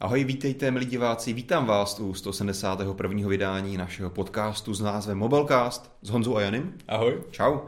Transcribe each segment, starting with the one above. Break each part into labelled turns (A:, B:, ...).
A: Ahoj, vítejte, milí diváci, vítám vás u 181. vydání našeho podcastu s názvem Mobilecast s Honzou a Janem.
B: Ahoj.
A: Čau.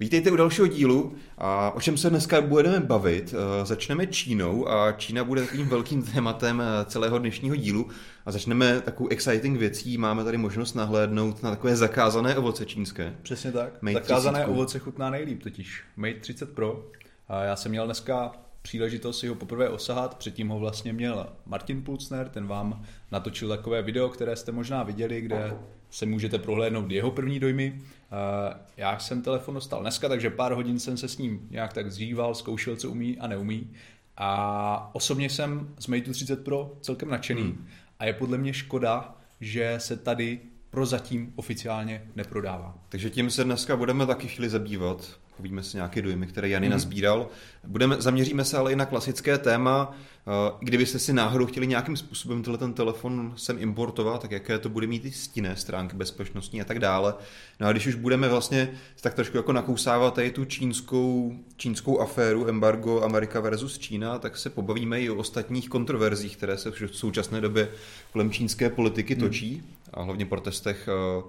A: Vítejte u dalšího dílu a o čem se dneska budeme bavit? Eh, začneme Čínou a Čína bude takovým velkým tématem eh, celého dnešního dílu a začneme takovou exciting věcí. Máme tady možnost nahlédnout na takové zakázané ovoce čínské.
B: Přesně tak.
A: Mate
B: Zakázané
A: 30.
B: ovoce chutná nejlíp totiž. Mate 30 Pro. A já jsem měl dneska příležitost si ho poprvé osahat, předtím ho vlastně měl Martin Pulcner, ten vám natočil takové video, které jste možná viděli, kde se můžete prohlédnout jeho první dojmy. A Já jsem telefon dostal dneska, takže pár hodin jsem se s ním nějak tak zžíval, zkoušel, co umí a neumí. A osobně jsem z Mate 30 Pro celkem nadšený. Hmm. A je podle mě škoda, že se tady prozatím oficiálně neprodává.
A: Takže tím se dneska budeme taky chvíli zabývat. Povíme si nějaké dojmy, které Jany
B: Mhm.
A: nazbíral. Budeme, zaměříme se ale i na klasické téma. Eh, Kdybyste si náhodou chtěli nějakým způsobem tenhle ten telefon sem importovat, tak jaké to bude mít i stinné stránky bezpečnostní a tak dále. No a když už budeme vlastně tak trošku jako nakousávat tady tu čínskou, čínskou aféru embargo Amerika versus Čína, tak se pobavíme i o ostatních kontroverzích, které se v současné době kolem čínské politiky točí a hlavně protestech eh,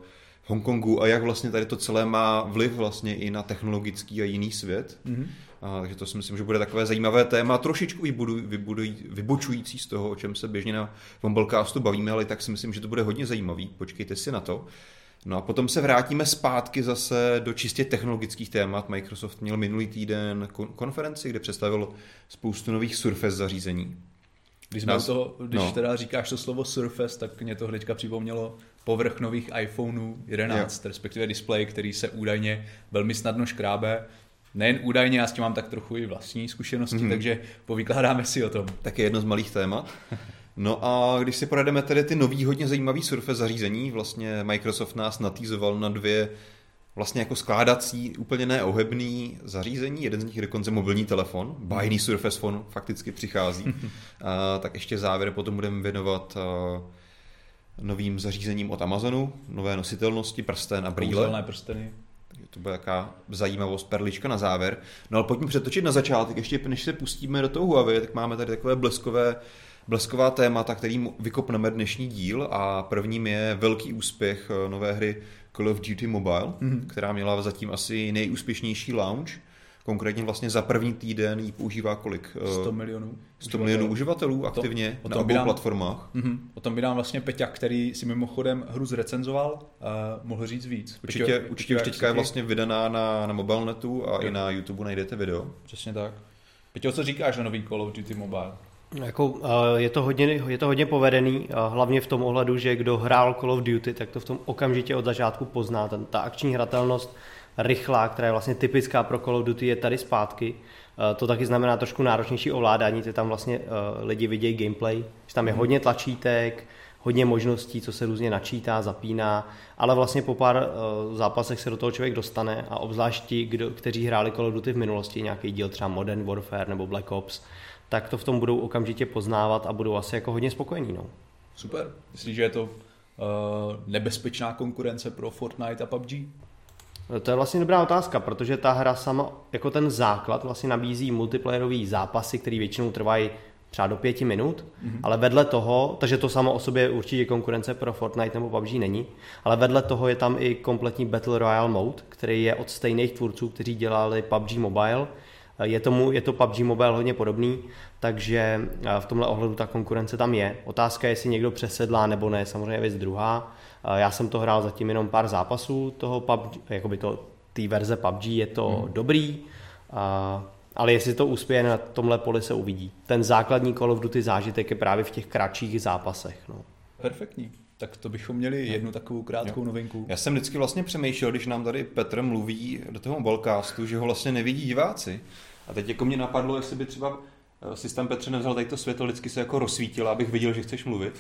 A: Hongkongu a jak vlastně tady to celé má vliv vlastně i na technologický a jiný svět. Mm-hmm. A, takže to si myslím, že bude takové zajímavé téma, trošičku vybuduj, vybuduj, vybočující z toho, o čem se běžně na Womblecastu bavíme, ale tak si myslím, že to bude hodně zajímavý. Počkejte si na to. No a potom se vrátíme zpátky zase do čistě technologických témat. Microsoft měl minulý týden kon- konferenci, kde představil spoustu nových Surface zařízení.
B: Když, jsme
A: Nás-
B: toho, když
A: no.
B: teda říkáš to slovo Surface, tak mě to hnedka připomnělo povrch nových iPhoneů 11, jo. respektive displej, který se údajně velmi snadno škrábe. Nejen údajně, já s tím mám tak trochu i vlastní zkušenosti,
A: Mhm.
B: mm-hmm. takže povykládáme si o tom.
A: taky jedno z malých témat. No a když si projedeme tedy ty nový hodně zajímavý Surface zařízení, vlastně Microsoft nás natýzoval na dvě vlastně jako skládací, úplně neohebný zařízení, jeden z nich je dokonce mobilní telefon, bájný Surface Phone fakticky přichází. a, tak ještě závěr potom budeme věnovat a, novým zařízením od Amazonu, nové nositelnosti, prsten a brýle.
B: Kouzelné prsteny.
A: Takže to bude jaká zajímavost, perlička na závěr. No ale pojďme přetočit na začátek, ještě než se pustíme do toho Huawei, tak máme tady takové bleskové, blesková témata, kterým vykopneme dnešní díl a prvním je velký úspěch eh, nové hry Call of Duty Mobile, mm-hmm. která měla zatím asi nejúspěšnější launch. Konkrétně vlastně za první týden ji používá kolik? Eh,
B: 100 milionů.
A: 100 milionů uživatelů aktivně
B: o
A: na obou
B: nám-
A: platformách.
B: Mhm. O tom by nám vlastně Peťa, který si mimochodem hru zrecenzoval, uh, mohl říct víc.
A: Určitě,
B: Peťo,
A: určitě
B: Peťo,
A: už teďka je vlastně vydaná na, na mobilnetu a
B: Jo.
A: i na YouTube najdete video.
B: Přesně tak. Peťo, co říkáš na nový Call of Duty Mobile?
C: Jako, eh, je, to hodně, je to hodně povedený, eh, hlavně v tom ohledu, že kdo hrál Call of Duty, tak to v tom okamžitě od začátku pozná. Ten, ta akční hratelnost rychlá, která je vlastně typická pro Call of Duty, je tady zpátky. Eh, To taky znamená trošku náročnější ovládání, ty tam vlastně lidi vidějí gameplay, že tam je hodně tlačítek, hodně možností, co se různě načítá, zapíná, ale vlastně po pár zápasech se do toho člověk dostane a obzvlášť ti, kdo, kteří hráli Call of Duty v minulosti, nějaký díl třeba Modern Warfare nebo Black Ops, tak to v tom budou okamžitě poznávat a budou asi jako hodně spokojení. No.
B: Super. Myslíš, že je to uh, nebezpečná konkurence pro Fortnite a PUBG?
C: To je vlastně dobrá otázka, protože ta hra sama, jako ten základ, vlastně nabízí multiplayerový zápasy, které většinou trvají třeba do pěti minut, mm-hmm. ale vedle toho, takže to samo o sobě určitě konkurence pro Fortnite nebo PUBG není, ale vedle toho je tam i kompletní Battle Royale mode, který je od stejných tvůrců, kteří dělali PUBG Mobile. Je, tomu, je to PUBG Mobile hodně podobný, takže v tomhle ohledu ta konkurence tam je. Otázka je, jestli někdo přesedlá nebo ne, samozřejmě věc druhá. Já jsem to hrál zatím jenom pár zápasů toho PUBG, jakoby to, té verze PUBG je to hmm. dobrý, a, ale jestli to uspěje na tomhle poli se uvidí. Ten základní Call of Duty zážitek je právě v těch kratších zápasech. No.
B: Perfektní. Tak to bychom měli jednu takovou krátkou
A: Jo.
B: novinku.
A: Já jsem vždycky vlastně přemýšlel, když nám tady Petr mluví do toho mobilecastu, že ho vlastně nevidí diváci. A teď jako mě napadlo, jestli by třeba eh, systém Petře nevzal tady to světlo, vždycky se jako rozsvítilo, abych viděl, že chceš mluvit.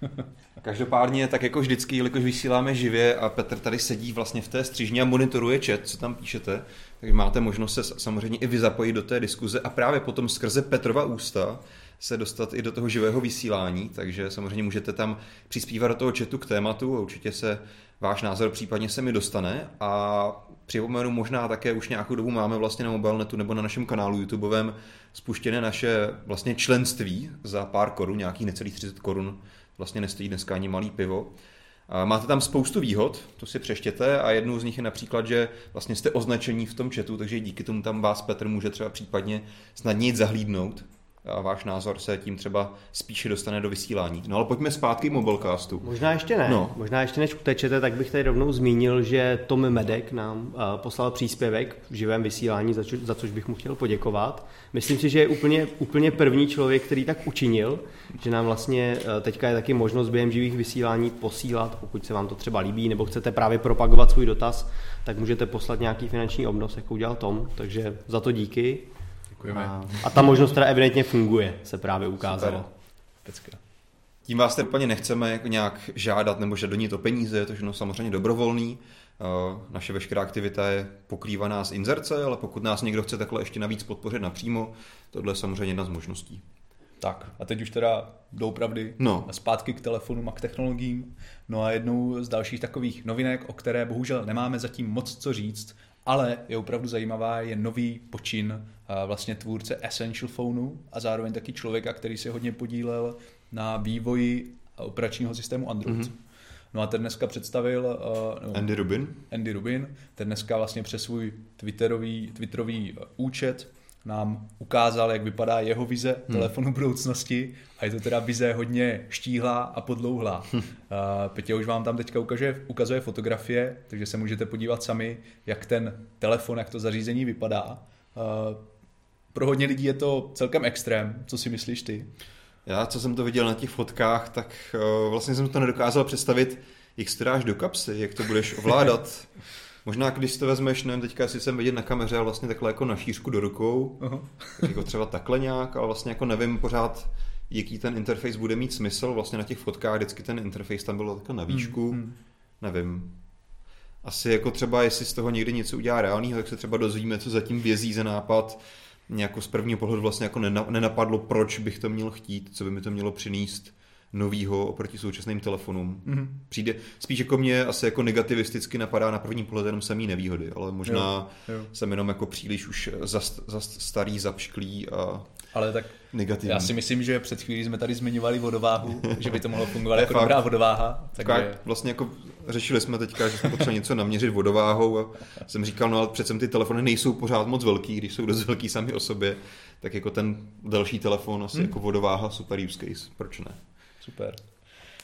A: Každopádně, tak jako vždycky, jelikož vysíláme živě a Petr tady sedí vlastně v té střížně a monitoruje chat, co tam píšete, tak máte možnost se samozřejmě i vy zapojit do té diskuze a právě potom skrze Petrova ústa se dostat i do toho živého vysílání, takže samozřejmě můžete tam přispívat do toho chatu k tématu a určitě se váš názor případně se mi dostane a připomenu možná také už nějakou dobu máme vlastně na mobilnetu nebo na našem kanálu YouTubeovém spuštěné naše vlastně členství za pár korun, nějakých necelých 30 korun, vlastně nestojí dneska ani malý pivo. Máte tam spoustu výhod, to si přeštěte a jednou z nich je například, že vlastně jste označení v tom chatu, takže díky tomu tam vás Petr může třeba případně snadněji zahlídnout a váš názor se tím třeba spíše dostane do vysílání. No ale pojďme zpátky k Mobilecastu.
C: Možná ještě ne. No. Možná ještě než utečete, tak bych tady rovnou zmínil, že Tom Medek nám uh, poslal příspěvek v živém vysílání, za, čo, za což bych mu chtěl poděkovat. Myslím si, že je úplně, úplně první člověk, který tak učinil, že nám vlastně uh, teďka je taky možnost během živých vysílání posílat, pokud se vám to třeba líbí, nebo chcete právě propagovat svůj dotaz, tak můžete poslat nějaký finanční obnos, jako udělal Tom, takže za to díky.
B: Děkujeme.
C: A, a ta možnost teda evidentně funguje, se právě ukázalo.
A: Tím vás teď úplně nechceme jako nějak žádat nebo žadonit o peníze, je to všechno samozřejmě dobrovolný. Eh, naše veškerá aktivita je pokrývaná z inzerce, ale pokud nás někdo chce takhle ještě navíc podpořit napřímo, tohle je samozřejmě jedna z možností.
B: Tak a teď už teda doopravdy
A: No.
B: zpátky k telefonům a k technologiím. No a jednou z dalších takových novinek, o které bohužel nemáme zatím moc co říct, ale je opravdu zajímavá, je nový počin a vlastně tvůrce Essential Phoneu a zároveň taky člověka, který se hodně podílel na vývoji operačního systému Android. Mm-hmm. No a ten dneska představil uh, no,
A: Andy Rubin.
B: Andy Rubin, ten dneska vlastně přes svůj Twitterový, Twitterový uh, účet nám ukázal, jak vypadá jeho vize hmm. telefonu budoucnosti a je to teda vize hodně štíhlá a podlouhlá. uh, Petě už vám tam teďka ukazuje, ukazuje fotografie, takže se můžete podívat sami, jak ten telefon, jak to zařízení vypadá. Uh, pro hodně lidí je to celkem extrém. Co si myslíš ty?
A: Já, co jsem to viděl na těch fotkách, tak uh, vlastně jsem to nedokázal představit, jak si to dáš do kapsy, jak to budeš ovládat. Možná, když to vezmeš, nevím, teďka si jsem vidět na kameře, ale vlastně takhle jako na šířku do rukou,
B: Aha.
A: jako třeba takhle nějak, ale vlastně jako nevím pořád, jaký ten interface bude mít smysl. Vlastně na těch fotkách vždycky ten interface tam byl takhle na výšku,
B: Hmm, hmm.
A: nevím. Asi jako třeba, jestli z toho někdy něco udělá reálného, tak se třeba dozvíme, co zatím vězí za nápad. Mě jako z prvního pohledu vlastně jako nena- nenapadlo, proč bych to měl chtít, co by mi to mělo přinést novýho oproti současným telefonům.
B: Mhm.
A: Přijde, spíš jako mě asi jako negativisticky napadá na první pohled jenom samý nevýhody, ale možná
B: Jo, jo.
A: jsem jenom jako příliš už za, za starý, zapšklý a
B: Ale tak
A: negativní.
B: já si myslím, že před chvílí jsme tady zmiňovali vodováhu, že by to mohlo fungovat
A: To
B: jako
A: fakt.
B: dobrá vodováha. Takže
A: vlastně jako řešili jsme teďka, že jsme potřebovali něco naměřit vodováhou a jsem říkal, no ale přece ty telefony nejsou pořád moc velký, když jsou dost velký sami o sobě, tak jako ten další telefon asi
B: Hmm.
A: jako vodováha super use case, proč ne?
B: Super.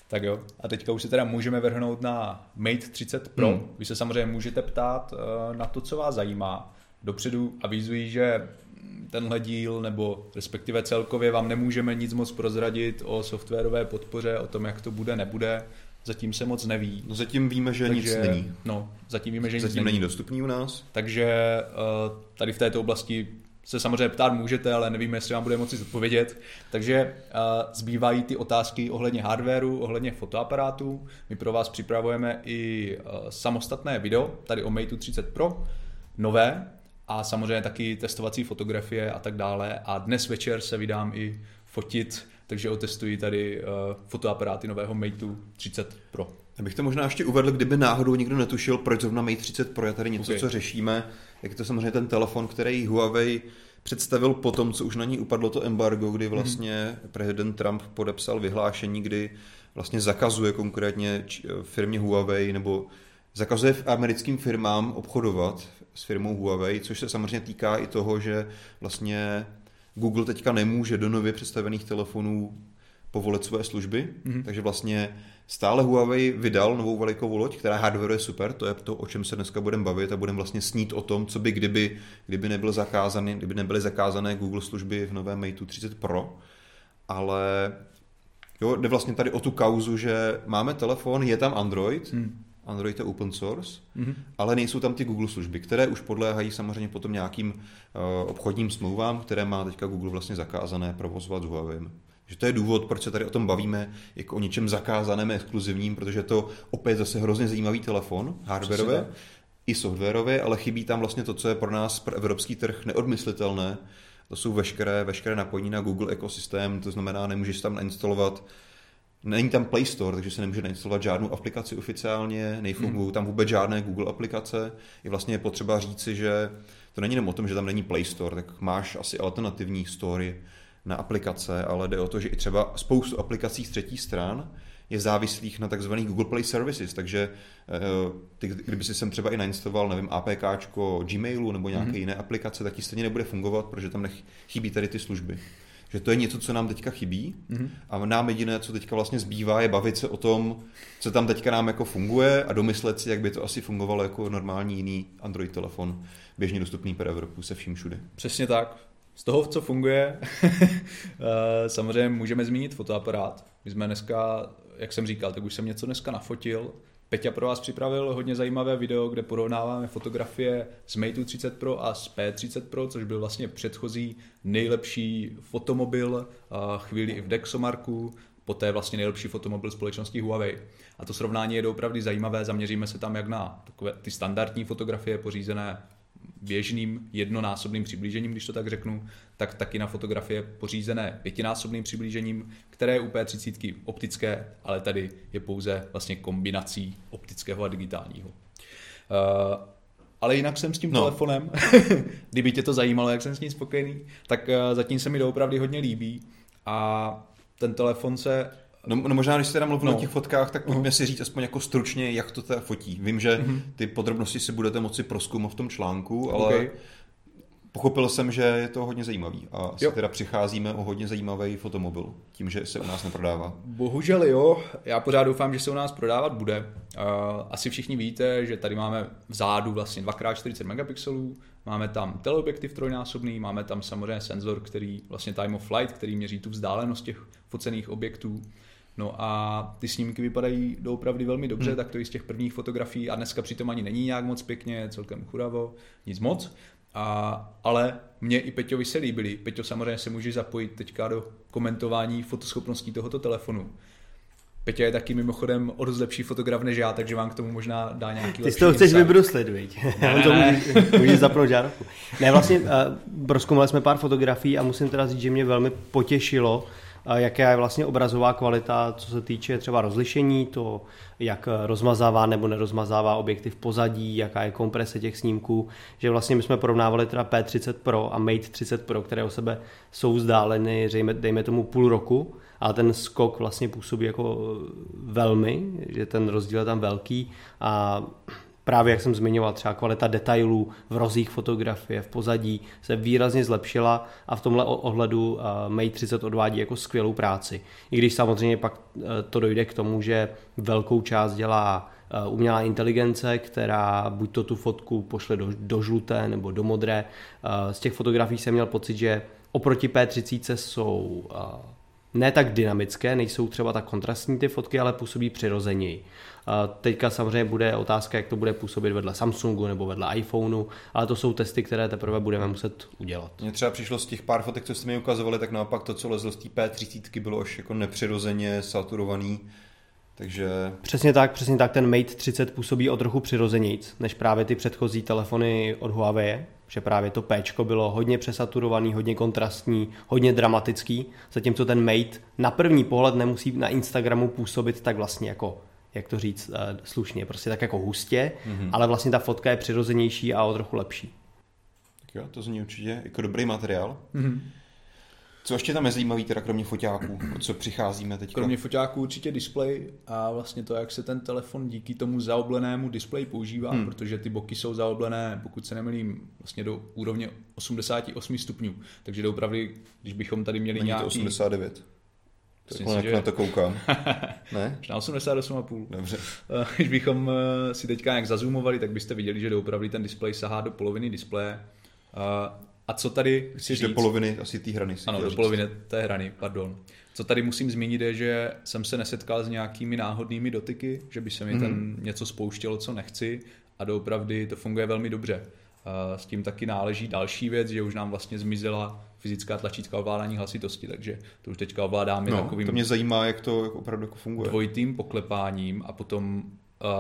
B: Tak jo, a teďka už se teda můžeme vrhnout na Mate 30 Pro.
A: Hmm.
B: Vy se samozřejmě můžete ptát eh, na to, co vás zajímá. Dopředu avizuji, že tenhle díl, nebo respektive celkově vám nemůžeme nic moc prozradit o softwarové podpoře, o tom, jak to bude, nebude. Zatím se moc neví.
A: No zatím víme, že nic není.
B: No, zatím víme, že nic
A: Zatím není dostupný u nás.
B: takže eh, tady v této oblasti se samozřejmě ptát můžete, ale nevíme, jestli vám bude moci zodpovědět. Takže eh, zbývají ty otázky ohledně hardwareu, ohledně fotoaparátů. My pro vás připravujeme i eh, samostatné video, tady o Mate 30 Pro, nové, a samozřejmě taky testovací fotografie a tak dále. A dnes večer se vydám i fotit, takže otestuji tady eh, fotoaparáty nového Mate 30 Pro.
A: Abych to možná ještě uvedl, kdyby náhodou někdo netušil, proč zrovna Mate 30 Pro je tady něco,
B: Ok.
A: co řešíme. Jak je to samozřejmě ten telefon, který Huawei představil po tom, co už na ní upadlo to embargo, kdy vlastně prezident Trump podepsal vyhlášení, kdy vlastně zakazuje konkrétně č- firmě Huawei nebo zakazuje americkým firmám obchodovat s firmou Huawei, což se samozřejmě týká i toho, že vlastně Google teďka nemůže do nově představených telefonů povolit své služby,
B: Mhm.
A: mm-hmm. takže vlastně stále Huawei vydal novou velikou loď, která hardware je super, to je to, o čem se dneska budeme bavit a budeme vlastně snít o tom, co by kdyby, kdyby, nebyl zakázaný, kdyby nebyly zakázané Google služby v novém Mate 30 Pro, ale jo, jde vlastně tady o tu kauzu, že máme telefon, je tam Android,
B: Hmm.
A: Android je open source,
B: Mhm.
A: ale nejsou tam ty Google služby, které už podléhají samozřejmě potom nějakým uh, obchodním smlouvám, které má teďka Google vlastně zakázané provozovat s Huawei. Že to je důvod, proč se tady o tom bavíme jako o něčem zakázaném, exkluzivním, protože je to opět zase hrozně zajímavý telefon, hardwareové i softwarově, ale chybí tam vlastně to, co je pro nás, pro evropský trh neodmyslitelné, to jsou veškeré, veškeré napojení na Google ekosystém, to znamená, nemůžeš tam nainstalovat Není tam Play Store, takže se nemůže nainstalovat žádnou aplikaci oficiálně, nejfungují hmm. tam vůbec žádné Google aplikace. Je vlastně potřeba říci, že to není jenom o tom, že tam není Play Store, tak máš asi alternativní story na aplikace, ale jde o to, že i třeba spoustu aplikací z třetích stran je závislých na takzvaných Google Play Services, takže eh, ty, kdyby si sem třeba i nainstaloval, nevím, APK Gmailu nebo nějaké mm-hmm. jiné aplikace, tak ti stejně nebude fungovat, protože tam chybí tady ty služby. Že to je něco, co nám teďka chybí mm-hmm. a nám jediné, co teďka vlastně zbývá, je bavit se o tom, co tam teďka nám jako funguje a domyslet si, jak by to asi fungovalo jako normální jiný Android telefon, běžně dostupný per Evropu se vším všude.
B: Přesně tak. Z toho, co funguje, eh, samozřejmě můžeme zmínit fotoaparát. My jsme dneska, jak jsem říkal, tak už jsem něco dneska nafotil. Peťa pro vás připravil hodně zajímavé video, kde porovnáváme fotografie z Mate 30 Pro a z P30 Pro, což byl vlastně předchozí nejlepší fotomobil, chvíli i v Dexomarku, poté vlastně nejlepší fotomobil společnosti Huawei. A to srovnání je opravdu zajímavé, zaměříme se tam jak na takové ty standardní fotografie pořízené běžným jednonásobným přiblížením, když to tak řeknu, tak taky na fotografie pořízené pětinásobným přiblížením, které je u P30 optické, ale tady je pouze vlastně kombinací optického a digitálního. Uh, ale jinak jsem s tím no. telefonem, kdyby tě to zajímalo, jak jsem s ním spokojený, tak uh, zatím se mi doopravdy hodně líbí a ten telefon se
A: No, no možná, když se teda mluvím no. o těch fotkách, tak pojďme uh-huh. si říct aspoň jako stručně, jak to teda fotí. Vím, že uh-huh. ty podrobnosti si budete moci proskoumat v tom článku, ale okay. Pochopil jsem, že je to hodně zajímavý a asi jo. teda přicházíme o hodně zajímavý fotomobil, tím, že se u nás neprodává.
B: Bohužel jo, já pořád doufám, že se u nás prodávat bude. Asi všichni víte, že tady máme vzadu vlastně 2x40 megapixelů, Máme tam teleobjektiv trojnásobný, máme tam samozřejmě senzor, který vlastně time of flight, který měří tu vzdálenost těch focených objektů. No a ty snímky vypadají doopravdy velmi dobře, hmm. tak to i z těch prvních fotografií a dneska přitom ani není nějak moc pěkně, celkem chudavo, nic moc. A, ale mě i Peťovi se líbily. Peťo samozřejmě se může zapojit teďka do komentování fotoschopností tohoto telefonu. Peťa je taky mimochodem o dost lepší fotograf než já, takže vám k tomu možná dá nějaký
C: Ty z toho chceš vybruslit, viď? Ne, to můžeš, můžeš zapnout žárovku. Ne, vlastně uh, proskoumali jsme pár fotografií a musím teda říct, že mě velmi potěšilo, jaká je vlastně obrazová kvalita, co se týče třeba rozlišení, to, jak rozmazává nebo nerozmazává objekty v pozadí, jaká je komprese těch snímků, že vlastně my jsme porovnávali teda P30 Pro a Mate 30 Pro, které o sebe jsou vzdáleny, dejme, dejme tomu půl roku, ale ten skok vlastně působí jako velmi, že ten rozdíl je tam velký. A právě jak jsem zmiňoval, třeba kvalita detailů v rozích fotografie, v pozadí se výrazně zlepšila a v tomhle ohledu Mate 30 odvádí jako skvělou práci. I když samozřejmě pak e, to dojde k tomu, že velkou část dělá e, umělá inteligence, která buď to tu fotku pošle do, do žluté nebo do modré. Z těch fotografií jsem měl pocit, že oproti P30 jsou ne tak dynamické, nejsou třeba tak kontrastní ty fotky, ale působí přirozeněji. Teďka samozřejmě bude otázka, jak to bude působit vedle Samsungu nebo vedle iPhoneu, ale to jsou testy, které teprve budeme muset udělat.
A: Mně třeba přišlo z těch pár fotek, co jste mi ukazovali, tak naopak to, co lezlo z té P30, bylo už jako nepřirozeně saturovaný. Takže...
C: Přesně tak, přesně tak, ten Mate 30 působí o trochu přirozenějc, než právě ty předchozí telefony od Huawei, že právě to P bylo hodně přesaturovaný, hodně kontrastní, hodně dramatický, zatímco ten Mate na první pohled nemusí na Instagramu působit tak vlastně jako jak to říct uh, slušně, prostě tak jako hustě, mm-hmm. ale vlastně ta fotka je přirozenější a o trochu lepší.
A: Tak jo, to zní určitě jako dobrý materiál. Mm-hmm. Co ještě tam je zajímavý, teda kromě foťáků, o co přicházíme teď?
B: Kromě foťáků určitě display a vlastně to, jak se ten telefon díky tomu zaoblenému displeji používá, hmm. protože ty boky jsou zaoblené, pokud se nemýlím, vlastně do úrovně 88 stupňů. Takže opravdu, když bychom tady měli
A: Není
B: nějaký...
A: to 89. Tak si, že... na to koukám.
B: ne? Na 88,5.
A: Dobře.
B: Když bychom eh, si teďka nějak zazoomovali, tak byste viděli, že opravdu ten displej sahá do poloviny displeje. A co tady chci říct...
A: do poloviny asi té hrany.
B: Ano, do říct. poloviny té hrany, pardon. Co tady musím zmínit je, že jsem se nesetkal s nějakými náhodnými dotyky, že by se mi mm. ten něco spouštělo, co nechci a doopravdy to funguje velmi dobře. S tím taky náleží další věc, že už nám vlastně zmizela fyzická tlačítka ovládání hlasitosti, takže to už teďka ovládáme
A: no,
B: takovým...
A: to mě zajímá, jak to opravdu jako funguje.
B: Dvojitým poklepáním a potom uh,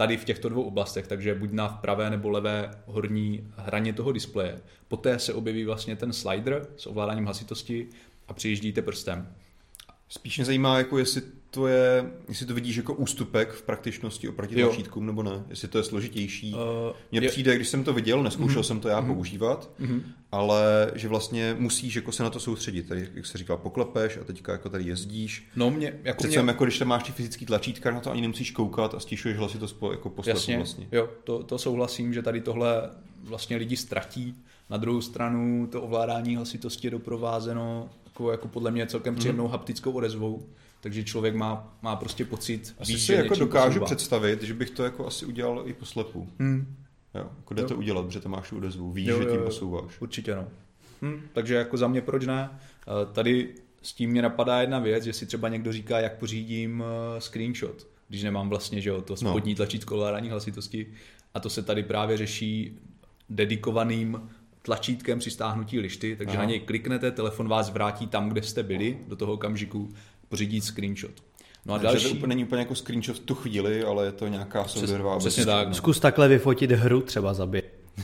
B: tady v těchto dvou oblastech, takže buď na pravé nebo levé horní hraně toho displeje. Poté se objeví vlastně ten slider s ovládáním hlasitosti a přijíždíte prstem.
A: Spíš mě zajímá, jako jestli to je, jestli to vidíš jako ústupek v praktičnosti oproti tlačítkům nebo ne, jestli to je složitější.
B: Uh,
A: Mně
B: je-
A: přijde, když jsem to viděl, neskoušel jsem to já používat,
B: Mhm.
A: ale že vlastně musíš jako se na to soustředit. Tady, jak se říkal, poklepeš a teďka jako tady jezdíš.
B: No mě, jako
A: Přece
B: mě,
A: jako když tam máš ty fyzický tlačítka, na to ani nemusíš koukat a stíšuješ hlasitost po, jako poslechu
B: Jasně,
A: vlastně.
B: jo, to, to souhlasím, že tady tohle vlastně lidi ztratí. Na druhou stranu to ovládání hlasitosti je doprovázeno jako, jako podle mě celkem příjemnou haptickou odezvou, takže člověk má, má prostě pocit,
A: Asi si
B: že
A: jako dokážu
B: posouvá.
A: představit, že bych to jako asi udělal i poslepu.
B: Hmm,
A: Jo, jako jde
B: Jo.
A: to udělat, protože to máš odezvu, víš,
B: Jo,
A: že
B: jo,
A: tím
B: jo.
A: posouváš.
B: určitě no. Hm, takže jako za mě proč ne? Eh, Tady s tím mě napadá jedna věc, že si třeba někdo říká, jak pořídím eh, screenshot, když nemám vlastně že jo, to
A: No.
B: spodní tlačítko ovládání hlasitosti a to se tady právě řeší dedikovaným tlačítkem při stáhnutí lišty, takže
A: Aha.
B: na něj kliknete, telefon vás vrátí tam, kde jste byli, do toho okamžiku pořídit screenshot. No a
A: Takže
B: další...
A: to úplně není úplně jako screenshot v tu chvíli, ale je to nějaká soudrvá
B: přesně tak, no.
C: Zkus takhle vyfotit hru třeba zabije.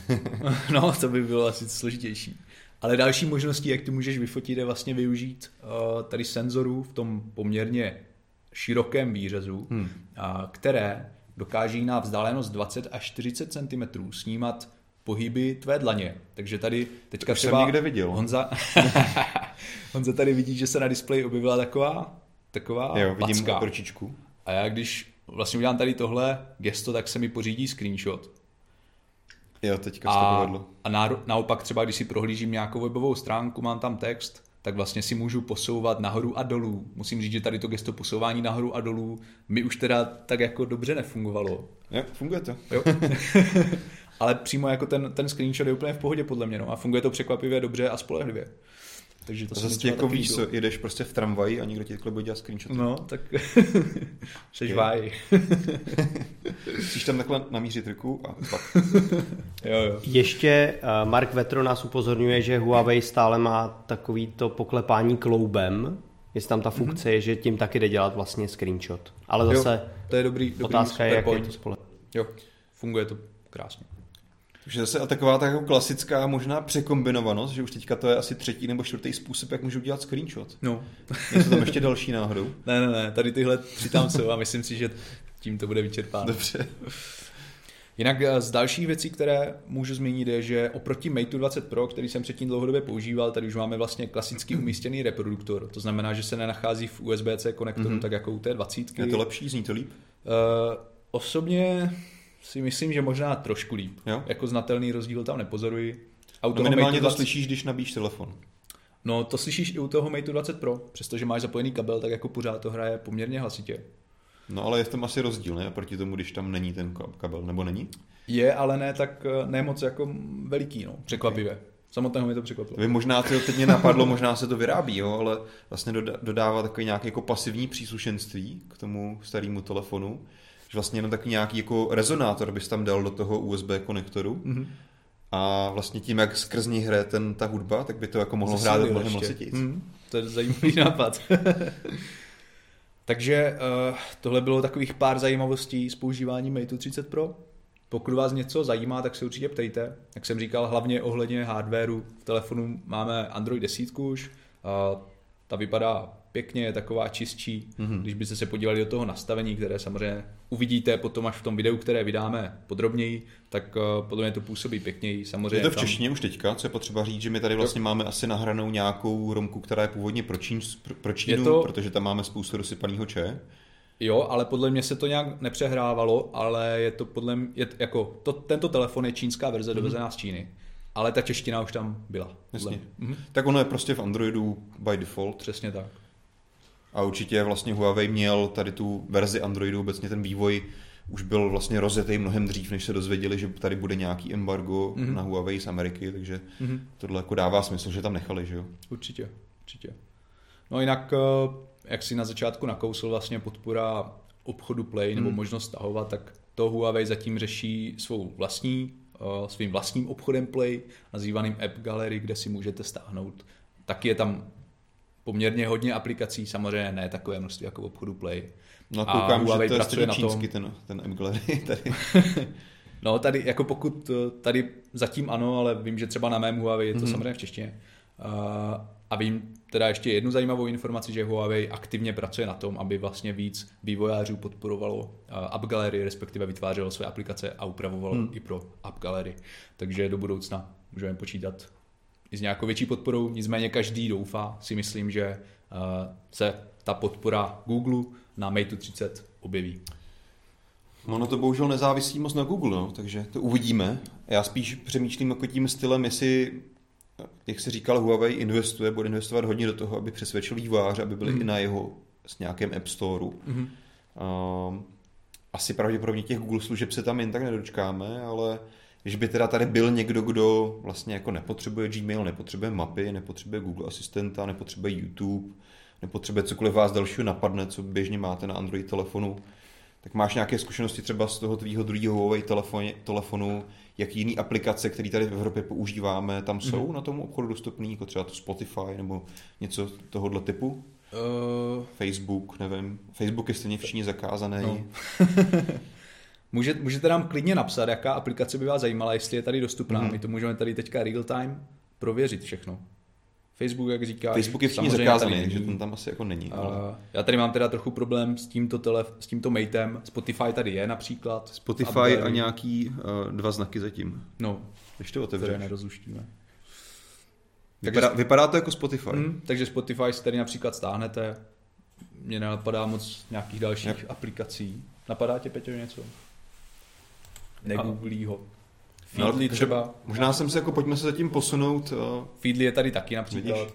B: No, to by bylo asi složitější. Ale další možností, jak ty můžeš vyfotit, je vlastně využít uh, tady senzorů v tom poměrně širokém výřezu, hmm. uh, které dokáží na vzdálenost 20 až 40 cm snímat pohyby tvé dlaně. Takže tady teďka
A: už jsem
B: třeba
A: někde viděl.
B: Honza, Honza tady vidí, že se na displeji objevila taková, taková
A: Jo, vidím
B: packa. A já když vlastně udělám tady tohle gesto, tak se mi pořídí screenshot.
A: Jo, teďka se to
B: A,
A: povedlo.
B: a náro- naopak třeba, když si prohlížím nějakou webovou stránku, mám tam text, tak vlastně si můžu posouvat nahoru a dolů. Musím říct, že tady to gesto posouvání nahoru a dolů mi už teda tak jako dobře nefungovalo.
A: Jo, funguje to.
B: Jo. Ale přímo jako ten, ten screenshot je úplně v pohodě podle mě no, a funguje to překvapivě dobře a spolehlivě. Takže to
A: zase jako víš, co, jedeš prostě v tramvaji a někdo ti takhle bude dělat screenshot.
B: No, tak seš
A: Jo.
B: váj.
A: Musíš tam takhle namířit ruku a pak.
B: Jo, jo.
C: Ještě uh, Mark Vetro nás upozorňuje, že Huawei stále má takový to poklepání kloubem, jestli tam ta funkce je, že tím taky jde dělat vlastně screenshot. Ale
B: Jo,
C: zase
B: to je dobrý, dobrý
C: otázka je, jak je
B: point.
C: to spole.
B: Jo, funguje to krásně.
A: Takže zase a taková tak jako klasická možná překombinovanost, že už teďka to je asi třetí nebo čtvrtý způsob, jak můžu udělat screenshot.
B: No,
A: Jsou tam ještě další náhodou.
B: Ne, ne, ne, tady tyhle tři tam jsou a myslím si, že tím to bude vyčerpáno.
A: Dobře.
B: Jinak eh, z dalších věcí, které můžu zmínit, je, že oproti Mate 20 Pro, který jsem předtím dlouhodobě používal, tady už máme vlastně klasický umístěný reproduktor. To znamená, že se nenachází v USB-C konektoru, mm-hmm. tak jako u té 20.
A: Je to lepší, zní to líp?
B: Uh, osobně si myslím, že možná trošku líp.
A: Jo?
B: Jako znatelný rozdíl tam nepozoruji. A u
A: No minimálně
B: Mate
A: to
B: 20
A: slyšíš, když nabíjíš telefon.
B: No, to slyšíš i u toho Mate 20 Pro, přestože máš zapojený kabel, tak jako pořád to hraje poměrně hlasitě.
A: No ale je v tom asi rozdíl, ne? Proti tomu, když tam není ten ka- kabel, nebo není?
B: Je, ale ne tak eh, ne moc jako veliký, no, překvapivě. Samotného mi to překvapilo.
A: Vy možná, to teď mě napadlo, možná se to vyrábí, jo, ale vlastně dodává takový nějaký jako pasivní příslušenství k tomu starému telefonu, že vlastně jenom takový nějaký jako rezonátor bys tam dal do toho USB konektoru
B: Mhm.
A: a vlastně tím, jak skrz ní hraje ten, ta hudba, tak by to jako mohlo hrát mnohem
B: ještě.
A: hlasitějc.
B: Hmm, to je zajímavý nápad. Takže uh, tohle bylo takových pár zajímavostí z používání Mate 30 Pro. Pokud vás něco zajímá, tak se určitě ptejte. Jak jsem říkal, hlavně ohledně hardwareu. V telefonu máme Android 10 už. Uh, ta vypadá pěkně, je taková čistší.
A: Mhm.
B: Mm-hmm. Když byste se podívali do toho nastavení, které samozřejmě uvidíte potom až v tom videu, které vydáme podrobněji, tak uh, podle mě to působí pěkněji. Samozřejmě
A: Je to v
B: tam-
A: češtině už teďka, co je potřeba říct, že my tady vlastně máme asi nahranou nějakou romku, která je původně pro, Čín, pro, Čínu,
B: Je to-
A: protože tam máme spoustu dosypaného če.
B: Jo, ale podle mě se to nějak nepřehrávalo, ale je to podle mě, je, jako, to, tento telefon je čínská verze dovezená z Číny. Ale ta čeština už tam byla.
A: Jasně.
B: mě. Mhm,
A: Tak ono je prostě v Androidu by default.
B: přesně tak.
A: A určitě vlastně Huawei měl tady tu verzi Androidu, obecně ten vývoj už byl vlastně rozjetý mnohem dřív, než se dozvěděli, že tady bude nějaký embargo
B: Mhm.
A: mm-hmm. na Huawei z Ameriky, takže
B: Mhm,
A: tohle jako dává smysl, že tam nechali, že jo?
B: určitě, určitě. No jinak, eh, jak si na začátku nakousl vlastně podpora obchodu Play nebo
A: Hmm.
B: možnost stahovat, tak to Huawei zatím řeší svou vlastní, eh, svým vlastním obchodem Play, nazývaným App Gallery, kde si můžete stáhnout. Taky je tam poměrně hodně aplikací, samozřejmě ne takové množství jako v obchodu Play.
A: No
B: A
A: koukám, že
B: Huawei
A: to je čínsky ten, ten App Gallery tady.
B: No tady, jako pokud eh, tady zatím ano, ale vím, že třeba na mém Huawei je to
A: Mhm.
B: mm-hmm. samozřejmě v češtině. Uh, a vím teda ještě jednu zajímavou informaci, že Huawei aktivně pracuje na tom, aby vlastně víc vývojářů podporovalo uh, App Gallery, respektive vytvářelo své aplikace a upravovalo
A: Hmm.
B: mm. i pro App Gallery. Takže do budoucna můžeme počítat i s nějakou větší podporou, nicméně každý doufá, si myslím, že uh, se ta podpora Google na Mate 30 objeví.
A: Ono to bohužel nezávisí moc na Google, no, takže to uvidíme. Já spíš přemýšlím jako tím stylem, jestli, jak se říkal, Huawei investuje, bude investovat hodně do toho, aby přesvědčil vývojáře, aby byli
B: Mhm.
A: i na jeho s nějakém App Storeu.
B: Mm-hmm.
A: Um, asi pravděpodobně těch Google služeb se tam jen tak nedočkáme, ale když by teda tady byl někdo, kdo vlastně jako nepotřebuje Gmail, nepotřebuje mapy, nepotřebuje Google asistenta, nepotřebuje YouTube, nepotřebuje cokoliv vás dalšího napadne, co běžně máte na Android telefonu, tak máš nějaké zkušenosti třeba z toho tvýho druhého Huawei telefonu, telefonu jaký jiný aplikace, které tady v Evropě používáme, tam jsou mm-hmm. na tom obchodu dostupný, jako třeba to Spotify nebo něco tohohle typu?
B: Uh,
A: Facebook, nevím. Facebook je stejně v Číně zakázaný.
B: No. Může, můžete nám klidně napsat, jaká aplikace by vás zajímala, jestli je tady dostupná.
A: Mhm.
B: Mm-hmm. My to můžeme tady teďka real time prověřit všechno. Facebook, jak říká,
A: Facebook je v Číně
B: samozřejmě
A: zakázaný, takže ten tam asi jako není. Ale...
B: Uh, já tady mám teda trochu problém s tímto, tele, s tímto matem. Spotify tady je například.
A: Spotify a nějaký uh, dva znaky zatím.
B: No,
A: Když to
B: které
A: otevřeš.
B: nerozluštíme.
A: Vypadá, vypadá to jako Spotify.
B: Hmm, takže Spotify si tady například stáhnete. Mně nenapadá moc nějakých dalších
A: yep.
B: aplikací. Napadá tě, Peťo, něco? Negooglí ho.
A: No,
B: Feedly třeba.
A: Možná jsem se jako, pojďme se zatím posunout, uh,
B: Feedly je tady taky například.
A: Vidíš?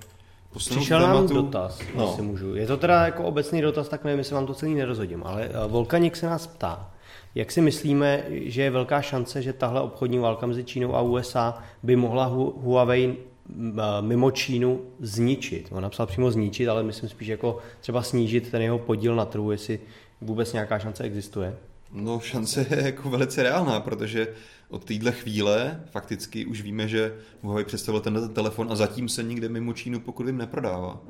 A: posunout
C: Přišel
A: k
C: nám
A: tématu.
C: dotaz,
A: No.
C: no. jestli můžu. Je to teda jako obecný dotaz, tak nevím, jestli vám to celý nerozhodím, ale eh, Volkanik se nás ptá, jak si myslíme, že je velká šance, že tahle obchodní válka mezi Čínou a USA by mohla Hu- Huawei eh, mimo Čínu zničit? On napsal přímo zničit, ale myslím spíš jako třeba snížit ten jeho podíl na trhu, jestli vůbec nějaká šance existuje.
A: No šance je jako velice reálná, protože od téhle chvíle fakticky už víme, že Huawei představil tenhle telefon a zatím se nikde mimo Čínu pokud vím neprodává.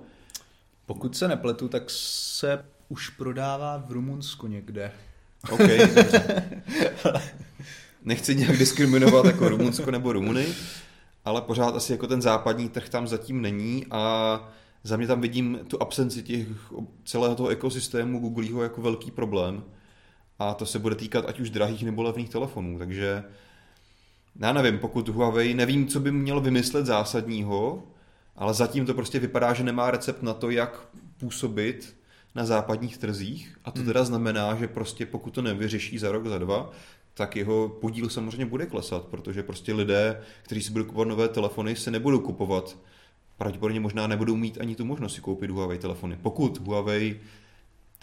B: Pokud se nepletu, tak se už prodává v Rumunsku někde.
A: OK. Nechci nějak diskriminovat jako Rumunsko nebo Rumuny, ale pořád asi jako ten západní trh tam zatím není a za mě tam vidím tu absenci těch, celého toho ekosystému Googleho jako velký problém a to se bude týkat ať už drahých nebo levných telefonů, takže já nevím, pokud Huawei, nevím, co by mělo vymyslet zásadního, ale zatím to prostě vypadá, že nemá recept na to, jak působit na západních trzích a to teda znamená, že prostě pokud to nevyřeší za rok, za dva, tak jeho podíl samozřejmě bude klesat, protože prostě lidé, kteří si budou kupovat nové telefony, se nebudou kupovat. Pravděpodobně možná nebudou mít ani tu možnost si koupit Huawei telefony. Pokud Huawei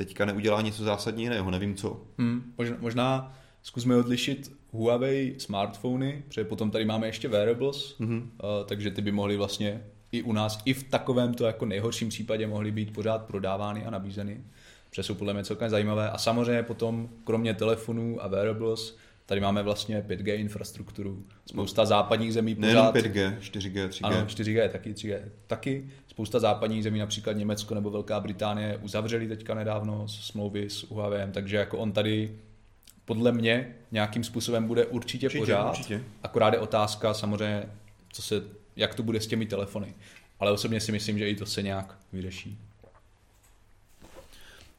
A: teďka neudělá něco zásadně jiného, nevím co.
B: Hmm, možná, možná zkusme odlišit Huawei smartfony, protože potom tady máme ještě wearables,
A: Mhm.
B: uh, takže ty by mohly vlastně i u nás, i v takovémto jako nejhorším případě mohly být pořád prodávány a nabízeny. Protože jsou podle mě celkem zajímavé. A samozřejmě potom, kromě telefonů a wearables, tady máme vlastně 5G infrastrukturu. Spousta západních zemí
A: Nejenom
B: pořád...
A: 5G, 4G, 3G.
B: Ano, 4G je taky, 3G je taky. Spousta západních zemí, například Německo nebo Velká Británie, uzavřeli teďka nedávno smlouvy s Huawei, takže jako on tady podle mě nějakým způsobem bude určitě,
A: Určitě,
B: pořád.
A: určitě.
B: Akorát je otázka samozřejmě, co se, jak to bude s těmi telefony. Ale osobně si myslím, že i to se nějak vyřeší.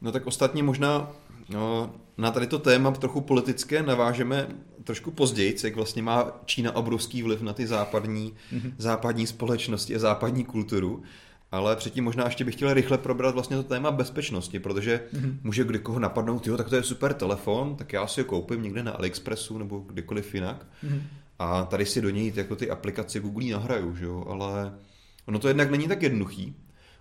A: No tak ostatně možná no, na tady to téma trochu politické navážeme trošku později, jak vlastně má Čína obrovský vliv na ty západní, mm-hmm. západní společnosti a západní kulturu. Ale předtím možná ještě bych chtěl rychle probrat vlastně to téma bezpečnosti, protože mm-hmm. může kdykoho napadnout, jo, tak to je super telefon, tak já si ho koupím někde na AliExpressu nebo kdekoliv jinak. Mm-hmm. A tady si do něj jako ty aplikace Google nahraju, že jo, ale ono to jednak není tak jednoduchý.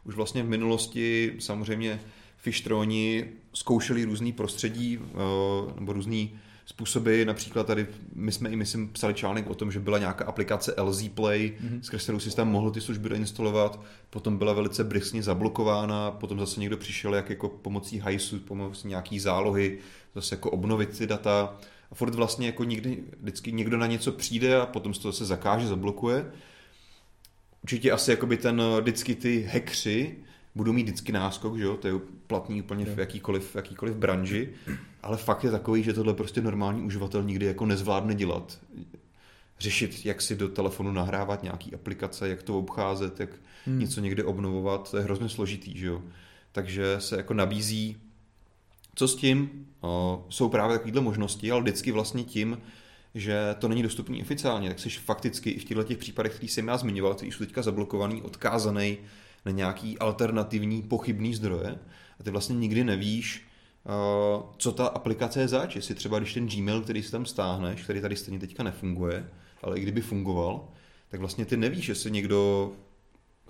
A: Už vlastně v minulosti samozřejmě fištroni zkoušeli různý prostředí eh, nebo různý způsoby, například tady my jsme i myslím psali článek o tom, že byla nějaká aplikace LZ Play, mm-hmm. skrz kterou systém mohl ty služby doinstalovat, potom byla velice brisně zablokována, potom zase někdo přišel jak jako pomocí hajsu, pomocí nějaký zálohy, zase jako obnovit ty data. A furt vlastně jako někdy, vždycky někdo na něco přijde a potom se to zase zakáže, zablokuje. Určitě asi jakoby ten, vždycky ty hackři budou mít vždycky náskok, že jo, to je platný úplně v jakýkoliv, v jakýkoliv branži, ale fakt je takový, že tohle prostě normální uživatel nikdy jako nezvládne dělat. Řešit, jak si do telefonu nahrávat nějaký aplikace, jak to obcházet, jak hmm. něco někde obnovovat, to je hrozně složitý, že jo. Takže se jako nabízí, co s tím, o, jsou právě takovéhle možnosti, ale vždycky vlastně tím, že to není dostupný oficiálně, tak jsi fakticky i v těchto těch případech, který jsem já zmiňoval, který jsou teďka zablokovaný, odkázaný na nějaký alternativní pochybný zdroje a ty vlastně nikdy nevíš, co ta aplikace je zač. Jestli třeba když ten Gmail, který si tam stáhneš, který tady stejně teďka nefunguje, ale i kdyby fungoval, tak vlastně ty nevíš, jestli někdo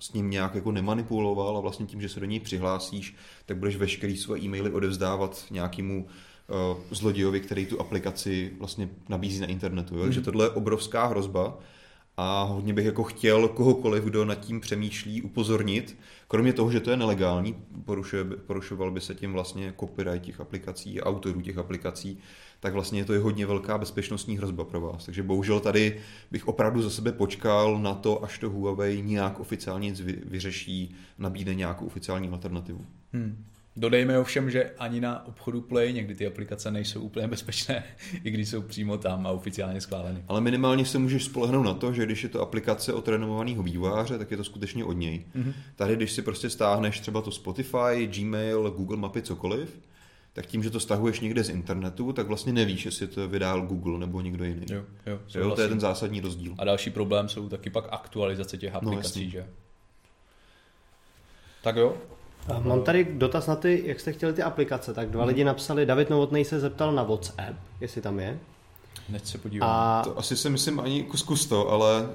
A: s ním nějak jako nemanipuloval a vlastně tím, že se do něj přihlásíš, tak budeš veškerý své e-maily odevzdávat nějakému uh, zlodějovi, který tu aplikaci vlastně nabízí na internetu. Jo? Mm. Takže tohle je obrovská hrozba a hodně bych jako chtěl kohokoliv, kdo nad tím přemýšlí, upozornit. Kromě toho, že to je nelegální, porušuje, porušoval by se tím vlastně copyright těch aplikací, autorů těch aplikací, tak vlastně to je hodně velká bezpečnostní hrozba pro vás. Takže bohužel tady bych opravdu za sebe počkal na to, až to Huawei nějak oficiálně vyřeší, nabídne nějakou oficiální alternativu. Hmm.
B: Dodejme ovšem, že ani na obchodu Play někdy ty aplikace nejsou úplně bezpečné, i když jsou přímo tam a oficiálně schváleny.
A: Ale minimálně se můžeš spolehnout na to, že když je to aplikace od renomovaného vývojáře, tak je to skutečně od něj. Mm-hmm. Tady, když si prostě stáhneš třeba to Spotify, Gmail, Google Mapy, cokoliv, tak tím, že to stahuješ někde z internetu, tak vlastně nevíš, jestli to vydal Google nebo někdo jiný.
B: Jo, jo,
A: jo to je ten zásadní rozdíl.
B: A další problém jsou taky pak aktualizace těch no, aplikací, no, že? Tak jo,
C: Mám tady dotaz na ty, jak jste chtěli ty aplikace, tak dva hmm. lidi napsali, David Novotný se zeptal na WhatsApp, jestli tam je.
B: Neď se podívám.
A: A... To asi si myslím ani kus kus to, ale...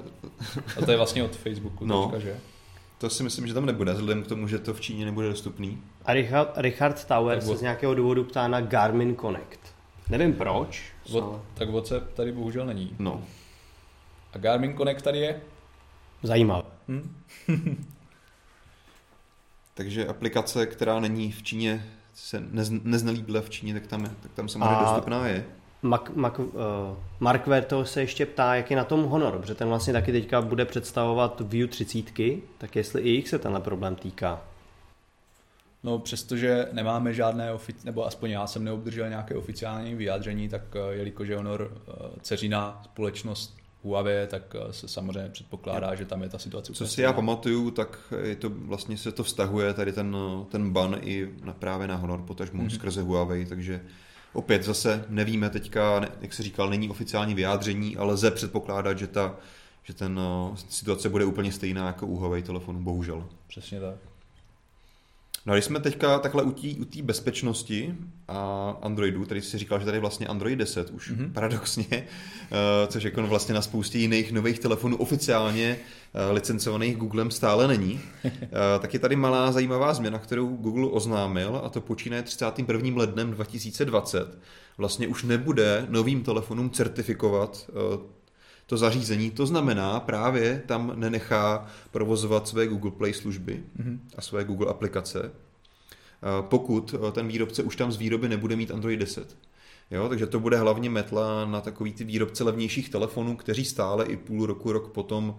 B: A to je vlastně od Facebooku, no. teďka, že?
A: To si myslím, že tam nebude, vzhledem k tomu, že to v Číně nebude dostupný.
C: A Richard, Richard Tower se z nějakého důvodu ptá na Garmin Connect. Nevím proč.
B: What, ale... Tak WhatsApp tady bohužel není.
A: No.
B: A Garmin Connect tady je?
C: Zajímavé. Hm?
A: Takže aplikace, která není v Číně, se nez, neznalíbila v Číně, tak tam, je, tak tam samozřejmě A... dostupná je.
C: Mac, Mac, uh, Mark Verto se ještě ptá, jak je na tom Honor, protože ten vlastně taky teďka bude představovat View 30, tak jestli i jich se tenhle problém týká.
B: No přestože nemáme žádné, ofici- nebo aspoň já jsem neobdržel nějaké oficiální vyjádření, tak eh, jelikož je Honor uh, dceřiná společnost Huawei, tak eh, se samozřejmě předpokládá, že tam je ta situace.
A: Co si já pamatuju, tak je to vlastně se to vztahuje tady ten, ten ban i na, právě na Honor, potažmu mm-hmm. skrze Huawei, takže opět zase nevíme teďka, jak se říkal, není oficiální vyjádření, ale lze předpokládat, že ta že ten eh, situace bude úplně stejná jako u Huawei telefonu, bohužel.
B: Přesně tak.
A: No a když jsme teďka takhle u té bezpečnosti a Androidu, tady si říkal, že tady vlastně Android 10 už mm-hmm. paradoxně, uh, což jako vlastně na spoustě jiných nových telefonů oficiálně uh, licencovaných Googlem stále není, uh, tak je tady malá zajímavá změna, kterou Google oznámil a to počínaje 31. lednem 2020. Vlastně už nebude novým telefonům certifikovat to zařízení. To znamená, právě tam nenechá provozovat své Google Play služby mm-hmm. a své Google aplikace, pokud eh, ten výrobce už tam z výroby nebude mít Android 10. Jo, takže to bude hlavně metla na takový ty výrobce levnějších telefonů, kteří stále i půl roku, rok potom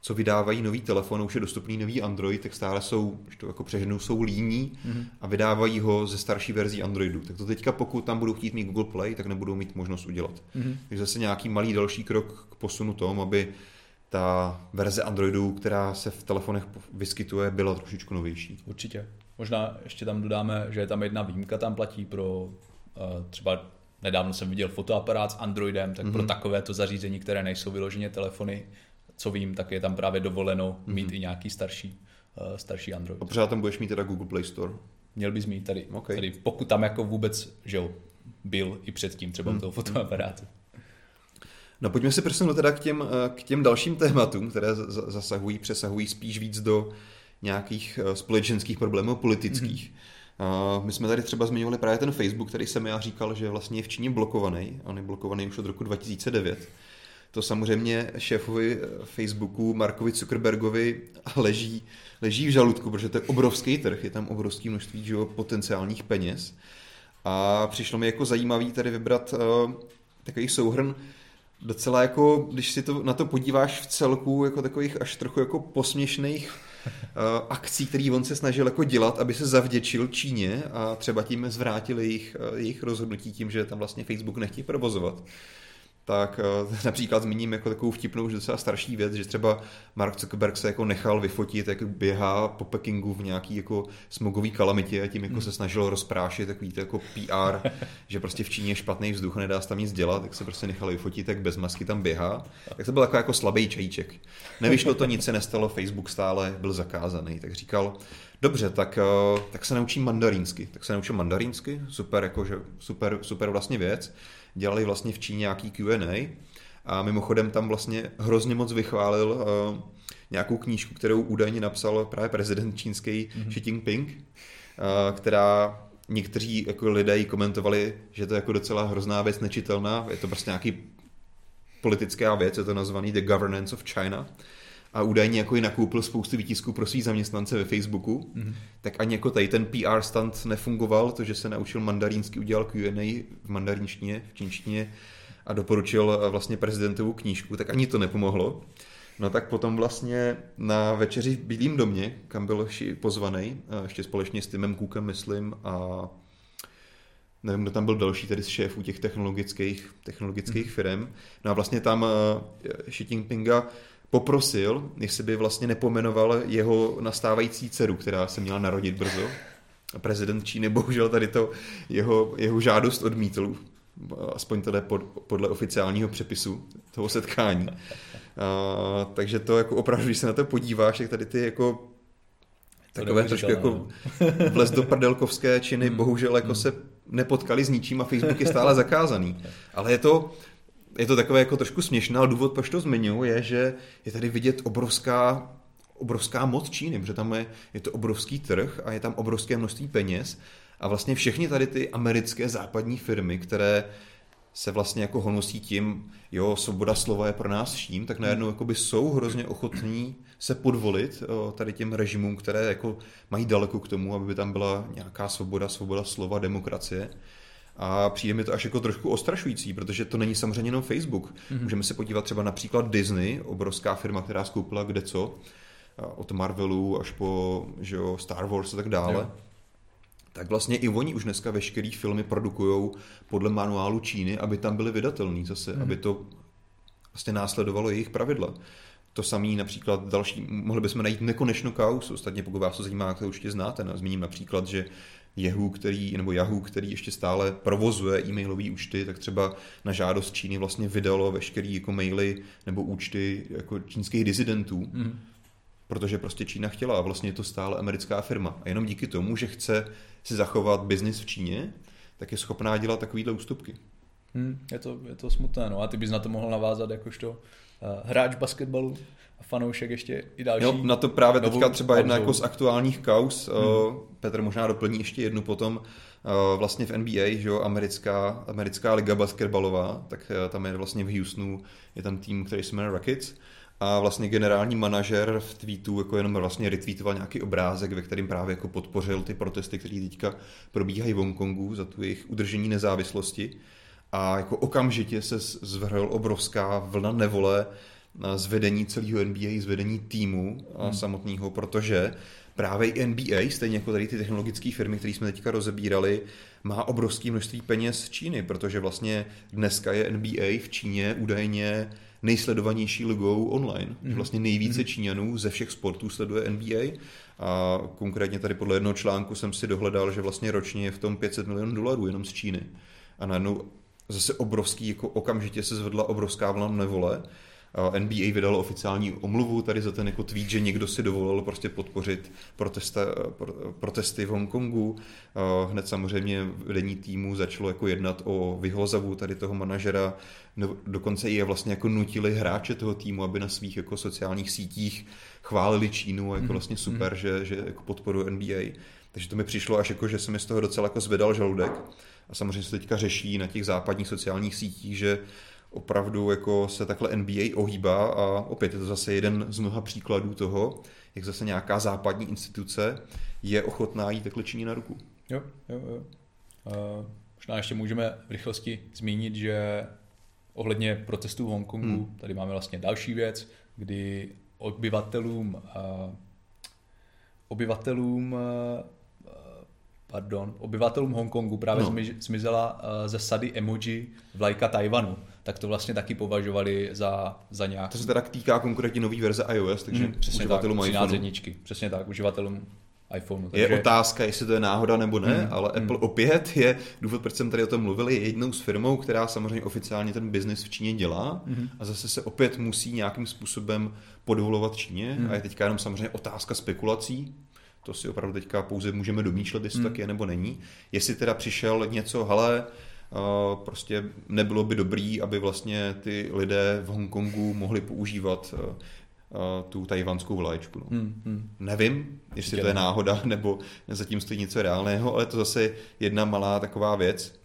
A: co vydávají nový telefon, už je dostupný nový Android, tak stále jsou, když to jako přeženu, jsou líní mm-hmm. a vydávají ho ze starší verzí Androidu. Tak to teďka, pokud tam budou chtít mít Google Play, tak nebudou mít možnost udělat. Mm-hmm. Takže zase nějaký malý další krok k posunu tom, aby ta verze Androidu, která se v telefonech vyskytuje, byla trošičku novější.
B: Určitě. Možná ještě tam dodáme, že je tam jedna výjimka, tam platí pro uh, třeba nedávno jsem viděl fotoaparát s Androidem, tak mm-hmm. pro takovéto zařízení, které nejsou vyloženě telefony, co vím, tak je tam právě dovoleno mít mm-hmm. i nějaký starší, uh, starší Android.
A: A pořád tam budeš mít teda Google Play Store?
B: Měl bys mít tady, okay. tady pokud tam jako vůbec, že jo, byl i předtím třeba mm. toho fotoaparátu.
A: No pojďme se přesunout teda k těm, eh, k těm dalším tématům, které zasahují, přesahují spíš víc do nějakých eh, společenských problémů politických. Mm-hmm. My jsme tady třeba zmiňovali právě ten Facebook, který jsem já říkal, že vlastně je v Číně blokovaný. On je blokovaný už od roku 2009 to samozřejmě šéfovi eh, Facebooku Markovi Zuckerbergovi leží, leží v žaludku, protože to je obrovský trh, je tam obrovské množství potenciálních peněz. A přišlo mi jako zajímavý tady vybrat uh, takový souhrn docela jako, když si to na to podíváš v celku, jako takových až trochu jako posměšných akcí, který on se snažil jako dělat, aby se zavděčil Číně a třeba tím zvrátil jejich, jejich rozhodnutí tím, že tam vlastně Facebook nechtějí provozovat tak eh, například zmíním jako takovou vtipnou, že docela starší věc, že třeba Mark Zuckerberg se jako nechal vyfotit, jak běhá po Pekingu v nějaký jako smogový kalamitě a tím jako hmm. se snažil rozprášit takový to jako PR, že prostě v Číně je špatný vzduch a nedá se tam nic dělat, tak se prostě nechal vyfotit, jak bez masky tam běhá. Tak to byl jako, jako slabý čajíček. Nevyšlo to, nic se nestalo, Facebook stále byl zakázaný, tak říkal, Dobře, tak, eh, tak se naučím mandarínsky. Tak se naučím mandarínsky, super, jakože, super, super vlastně věc dělali vlastně v Číně nějaký Q&A a. Mimochodem tam vlastně hrozně moc vychválil uh, nějakou knížku, kterou údajně napsal právě prezident čínský mm-hmm. Xi Jinping, uh, která někteří jako lidé ji komentovali, že to je jako docela hrozná věc, nečitelná, je to prostě nějaký politická věc, je to nazvaný The Governance of China a údajně jako i nakoupil spoustu výtisků pro svý zaměstnance ve Facebooku, mm-hmm. tak ani jako tady ten PR stand nefungoval, to, že se naučil mandarínsky, udělal Q&A v mandarínštině, v čínštině a doporučil eh, vlastně prezidentovu knížku, tak ani to nepomohlo. No tak potom vlastně na večeři v Bílém domě, kam byl pozvaný, eh, ještě společně s Timem Cookem, myslím, a nevím, kdo tam byl další, tedy z šéfů těch technologických, technologických mm. firm. No a vlastně tam uh, Xi Jinpinga poprosil, jestli by vlastně nepomenoval jeho nastávající dceru, která se měla narodit brzo. A prezident Číny bohužel tady to jeho, jeho žádost odmítl, aspoň tedy pod, podle oficiálního přepisu toho setkání. A, takže to jako opravdu, když se na to podíváš, tak tady ty jako takové trošku jako no. vlez do prdelkovské činy, hmm. bohužel jako hmm. se nepotkali s ničím a Facebook je stále zakázaný. Ale je to, je to takové jako trošku směšné, ale důvod, proč to zmiňuji, je, že je tady vidět obrovská obrovská moc Číny, protože tam je, je to obrovský trh a je tam obrovské množství peněz a vlastně všechny tady ty americké západní firmy, které se vlastně jako honosí tím, jo, svoboda slova je pro nás vším, tak najednou jakoby jsou hrozně ochotní se podvolit jo, tady těm režimům, které jako mají daleko k tomu, aby tam byla nějaká svoboda, svoboda slova, demokracie. A přijde mi to až jako trošku ostrašující, protože to není samozřejmě jenom Facebook. Mm-hmm. Můžeme se podívat třeba například Disney, obrovská firma, která skoupila kde co, od Marvelu až po že jo, Star Wars a tak dále. Jo. Tak vlastně i oni už dneska veškerý filmy produkují podle manuálu Číny, aby tam byly vydatelný zase, mm-hmm. aby to vlastně následovalo jejich pravidla. To samý například další, mohli bychom najít nekonečno kaus, ostatně pokud vás to zajímá, to určitě znáte. No. Zmíním například, že Yahoo, který, nebo Yahoo, který ještě stále provozuje e-mailové účty, tak třeba na žádost Číny vlastně vydalo veškeré jako maily nebo účty jako čínských disidentů, mm. protože prostě Čína chtěla a vlastně je to stále americká firma. A jenom díky tomu, že chce si zachovat biznis v Číně, tak je schopná dělat takovýhle ústupky.
B: Hmm, je, to, je to smutné, no a ty bys na to mohl navázat jakožto uh, hráč basketbalu fanoušek ještě i další.
A: Jo, na to právě teďka třeba jedna jako z aktuálních kaus. Hmm. Petr možná doplní ještě jednu potom. Eh, vlastně v NBA, že jo, americká, americká liga basketbalová, tak eh, tam je vlastně v Houstonu, je tam tým, který se jmenuje Rockets a vlastně generální manažer v tweetu jako jenom vlastně retweetoval nějaký obrázek, ve kterým právě jako podpořil ty protesty, které teďka probíhají v Hongkongu za tu jejich udržení nezávislosti a jako okamžitě se zvrhl obrovská vlna nevole zvedení celého NBA, zvedení týmu hmm. samotného, protože právě i NBA, stejně jako tady ty technologické firmy, které jsme teďka rozebírali, má obrovské množství peněz z Číny, protože vlastně dneska je NBA v Číně údajně nejsledovanější ligou online. Mm. Vlastně nejvíce mm. Číňanů ze všech sportů sleduje NBA a konkrétně tady podle jednoho článku jsem si dohledal, že vlastně ročně je v tom 500 milionů dolarů jenom z Číny. A najednou zase obrovský, jako okamžitě se zvedla obrovská vlna nevole NBA vydalo oficiální omluvu tady za ten jako tweet, že někdo si dovolil prostě podpořit protesta, protesty v Hongkongu. Hned samozřejmě vedení týmu začalo jako jednat o vyhozavu tady toho manažera, no, dokonce i je vlastně jako nutili hráče toho týmu, aby na svých jako sociálních sítích chválili Čínu a jako mhm. vlastně super, mm-hmm. že, že jako podporu NBA. Takže to mi přišlo až jako, že se mi z toho docela jako zvedal žaludek. A samozřejmě se teďka řeší na těch západních sociálních sítích, že opravdu jako se takhle NBA ohýbá a opět je to zase jeden z mnoha příkladů toho, jak zase nějaká západní instituce je ochotná jít takhle činí na ruku.
B: Jo, jo, jo. Uh, možná ještě můžeme v rychlosti zmínit, že ohledně protestů v Hongkongu, hmm. tady máme vlastně další věc, kdy obyvatelům uh, obyvatelům eh, pardon, obyvatelům Hongkongu právě no. zmizela ze sady emoji vlajka Tajvanu, tak to vlastně taky považovali za, za nějak...
A: To se teda týká konkrétně nový verze iOS, takže mm, uživatelům
B: tak,
A: iPhoneu.
B: jedničky, přesně tak, uživatelům iPhoneu.
A: Takže... Je otázka, jestli to je náhoda nebo ne, mm, ale mm. Apple opět je, důvod, proč jsem tady o tom mluvil, je jednou s firmou, která samozřejmě oficiálně ten biznis v Číně dělá mm. a zase se opět musí nějakým způsobem podvolovat Číně mm. a je teďka jenom samozřejmě otázka spekulací, to si opravdu teďka pouze můžeme domýšlet, jestli hmm. tak je nebo není. Jestli teda přišel něco, hele, prostě nebylo by dobrý, aby vlastně ty lidé v Hongkongu mohli používat uh, uh, tu tajvanskou vlaječku. No. Hmm, hmm. Nevím, jestli Určitě to je náhoda, nebo zatím stojí něco reálného, ale to zase jedna malá taková věc.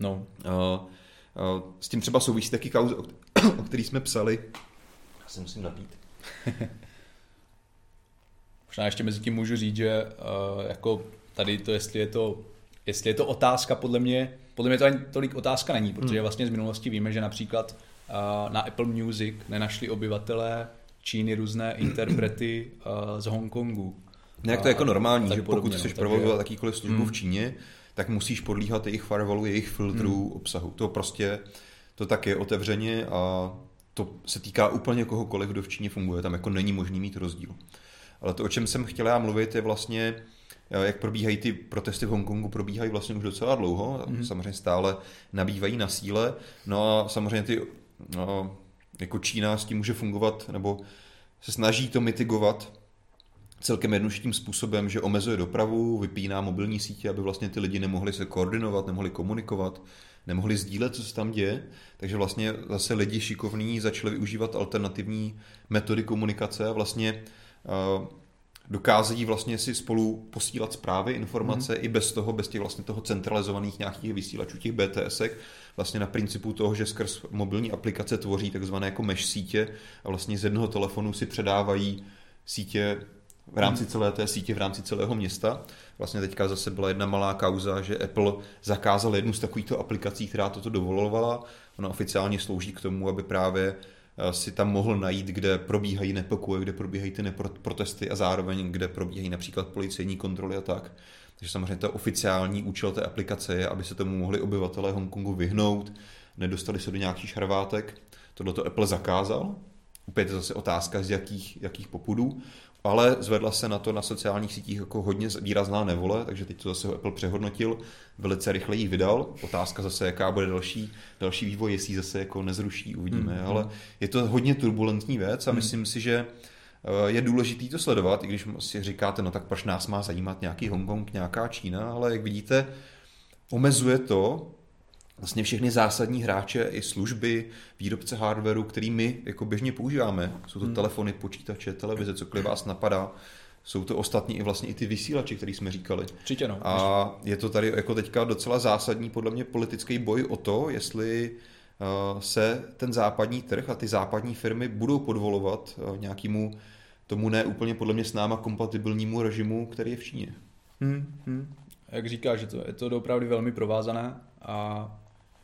B: No.
A: S tím třeba souvisí taky kauze, o který jsme psali. Já se musím napít.
B: Možná ještě mezi tím můžu říct, že uh, jako tady to, jestli je to, jestli je to otázka, podle mě, podle mě to ani tolik otázka není, protože hmm. vlastně z minulosti víme, že například uh, na Apple Music nenašli obyvatelé Číny různé interprety uh, z Hongkongu.
A: Nějak to je jako normální, že pokud chceš no, provozovat jakýkoliv službu hmm. v Číně, tak musíš podlíhat jejich firewallu, jejich filtrů, hmm. obsahu. To prostě, to tak je otevřeně a to se týká úplně kohokoliv, kdo v Číně funguje. Tam jako není možný mít rozdíl. Ale to, o čem jsem chtěl já mluvit, je vlastně, eh, jak probíhají ty protesty v Hongkongu, probíhají vlastně už docela dlouho, mm-hmm. samozřejmě stále nabývají na síle, no a samozřejmě ty, no, jako Čína s tím může fungovat, nebo se snaží to mitigovat celkem jednoduchým způsobem, že omezuje dopravu, vypíná mobilní sítě, aby vlastně ty lidi nemohli se koordinovat, nemohli komunikovat, nemohli sdílet, co se tam děje. Takže vlastně zase lidi šikovní začali využívat alternativní metody komunikace a vlastně dokázají vlastně si spolu posílat zprávy, informace mm. i bez toho, bez těch vlastně toho centralizovaných nějakých vysílačů, těch BTSek, vlastně na principu toho, že skrz mobilní aplikace tvoří takzvané jako mesh sítě a vlastně z jednoho telefonu si předávají sítě v rámci mhm. celé té sítě, v rámci celého města. Vlastně teďka zase byla jedna malá kauza, že Apple zakázal jednu z takovýchto aplikací, která toto dovolovala. Ona oficiálně slouží k tomu, aby právě si tam mohl najít, kde probíhají nepokoje, kde probíhají ty protesty a zároveň kde probíhají například policejní kontroly a tak. Takže samozřejmě to oficiální účel té aplikace je, aby se tomu mohli obyvatelé Hongkongu vyhnout, nedostali se do nějakých šarvátek. Tohle to Apple zakázal. Opět je zase otázka, z jakých, jakých popudů ale zvedla se na to na sociálních sítích jako hodně výrazná nevole, takže teď to zase Apple přehodnotil, velice rychle ji vydal. Otázka zase, jaká bude další, další vývoj, jestli zase jako nezruší, uvidíme. Hmm. Ale je to hodně turbulentní věc a hmm. myslím si, že eh, je důležitý to sledovat, i když si říkáte, no tak proč nás má zajímat nějaký Hongkong, nějaká Čína, ale jak vidíte, omezuje to vlastně všechny zásadní hráče i služby, výrobce hardwareu, který my jako běžně používáme. Jsou to hmm. telefony, počítače, televize, cokoliv vás napadá. Jsou to ostatní i vlastně i ty vysílače, který jsme říkali.
B: Určitě no.
A: A je to tady jako teďka docela zásadní podle mě politický boj o to, jestli uh, se ten západní trh a ty západní firmy budou podvolovat uh, nějakému tomu ne úplně podle mě s náma kompatibilnímu režimu, který je v Číně.
B: Hmm, hmm. Jak říkáš, že to, je to opravdu velmi provázané a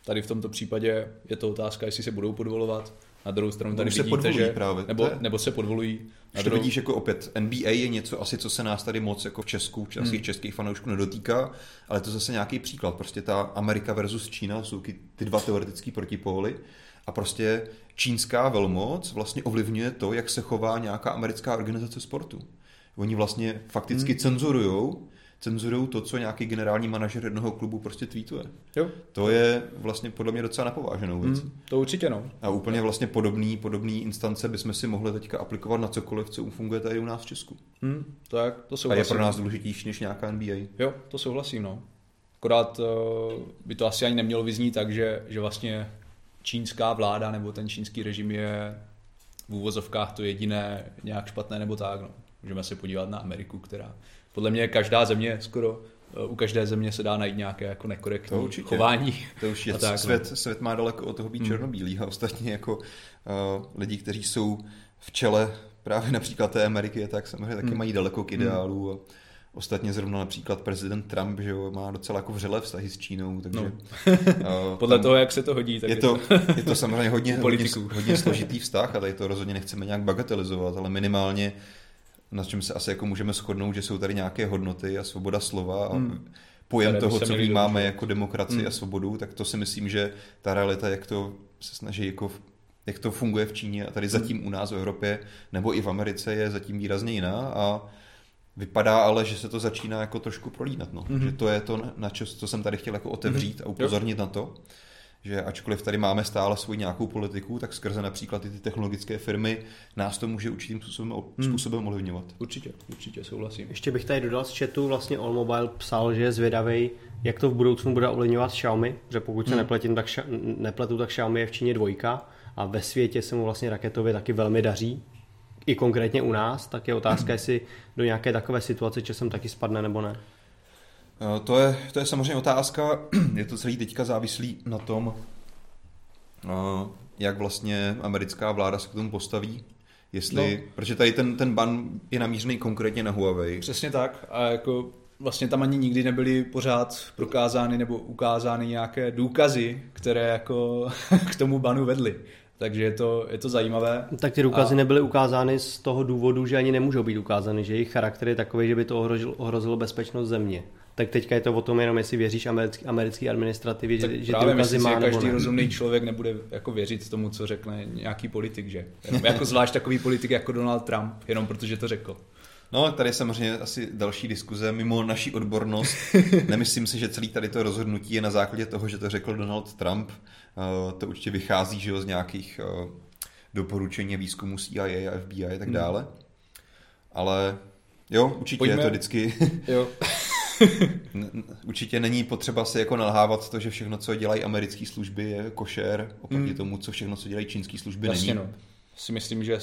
B: Tady v tomto případě je to otázka, jestli se budou podvolovat. Na druhou stranu tady
A: se vidíte, že... Právě.
B: Nebo, nebo se podvolují.
A: Na druhou... vidíš jako opět, NBA je něco asi, co se nás tady moc jako v Česku, či hmm. českých fanoušků nedotýká, ale to zase nějaký příklad. Prostě ta Amerika versus Čína jsou ty dva teoretické protipóly a prostě čínská velmoc vlastně ovlivňuje to, jak se chová nějaká americká organizace sportu. Oni vlastně fakticky hmm. cenzurují cenzurují to, co nějaký generální manažer jednoho klubu prostě tweetuje.
B: Jo.
A: To je vlastně podle mě docela napováženou věc. Mm,
B: to určitě no.
A: A úplně vlastně podobný, podobný instance bychom si mohli teďka aplikovat na cokoliv, co funguje tady u nás v Česku.
B: Mm, tak, to souhlasím.
A: A je pro nás důležitější než nějaká NBA.
B: Jo, to souhlasím, no. Akorát uh, by to asi ani nemělo vyznít tak, že, že vlastně čínská vláda nebo ten čínský režim je v úvozovkách to jediné nějak špatné nebo tak. No. Můžeme se podívat na Ameriku, která podle mě každá země skoro eh, u každé země se dá najít nějaké jako nekorektní to určitě. chování.
A: To už je tak, svět, no. svět má daleko od toho být hmm. černobílý a ostatně jako uh, lidi, kteří jsou v čele právě například té Ameriky, tak samozřejmě taky hmm. mají daleko k hmm. ideálu a Ostatně zrovna například prezident Trump, že jo, má docela jako vřele vztahy s Čínou, takže... No.
B: uh, Podle toho, jak se to hodí, tak
A: je to, je to samozřejmě hodně, hodně, hodně složitý vztah a tady to rozhodně nechceme nějak bagatelizovat, ale minimálně na čem se asi jako můžeme shodnout, že jsou tady nějaké hodnoty a svoboda slova a
B: Hmm.
A: pojem
B: by
A: toho, co vnímáme jako demokracii
B: Hmm.
A: a svobodu, tak to si myslím, že ta realita, jak to se snaží jako jak to funguje v Číně a tady zatím u nás v Evropě nebo i v Americe je zatím výrazně jiná a vypadá ale, že se to začíná jako trošku prolínat. No.
B: Mhm.
A: Že to je to, na čo, co jsem tady chtěl jako otevřít a upozornit na to, že ačkoliv tady máme stále svoji nějakou politiku, tak skrze například i ty technologické firmy nás to může určitým způsobem,
B: Hmm.
A: způsobem ovlivňovat.
B: Určitě, určitě souhlasím.
C: Ještě bych tady dodal z chatu, vlastně All Mobile psal, že je zvědavý, jak to v budoucnu bude ovlivňovat Xiaomi, že pokud se
A: Hmm.
C: nepletím, tak, nepletu, tak Xiaomi je v Číně dvojka a ve světě se mu vlastně raketově taky velmi daří. I konkrétně u nás, tak je otázka, jestli do nějaké takové situace časem taky spadne nebo ne.
A: Eh, To je, to je samozřejmě otázka, je to celý teďka závislý na tom, eh, jak vlastně americká vláda se k tomu postaví. Jestli, no. protože tady ten, ten ban je namířený konkrétně na Huawei.
B: Přesně tak. A jako vlastně tam ani nikdy nebyly pořád prokázány nebo ukázány nějaké důkazy, které jako k tomu banu vedly. Takže je to, je to zajímavé.
C: Tak ty důkazy
B: A-
C: nebyly ukázány z toho důvodu, že ani nemůžou být ukázány, že jejich charakter je takový, že by to ohrozilo, ohrozilo bezpečnost země. Tak teďka je to o tom jenom, jestli věříš americký, americký administrativě,
B: Tak
C: že, že ty důkazy
B: myslím,
C: má nebo
B: každý
C: ne.
B: rozumný člověk nebude jako věřit tomu, co řekne nějaký politik, že? Jenom jako zvlášť takový politik jako Donald Trump, jenom protože to řekl.
A: No, tady je samozřejmě asi další diskuze mimo naší odbornost. Nemyslím si, že celý tady to rozhodnutí je na základě toho, že to řekl Donald Trump. Eh, To určitě vychází že jo, z nějakých eh, doporučení výzkumu CIA a FBI a tak dále. Ale jo, určitě
B: Pojďme-
A: je to vždycky...
B: Jo.
A: Určitě není potřeba si jako nalhávat to, že všechno, co dělají americké služby, je košer, oproti
B: Hmm.
A: tomu, co všechno, co dělají čínské služby,
B: Jasně
A: není.
B: no. Si myslím, že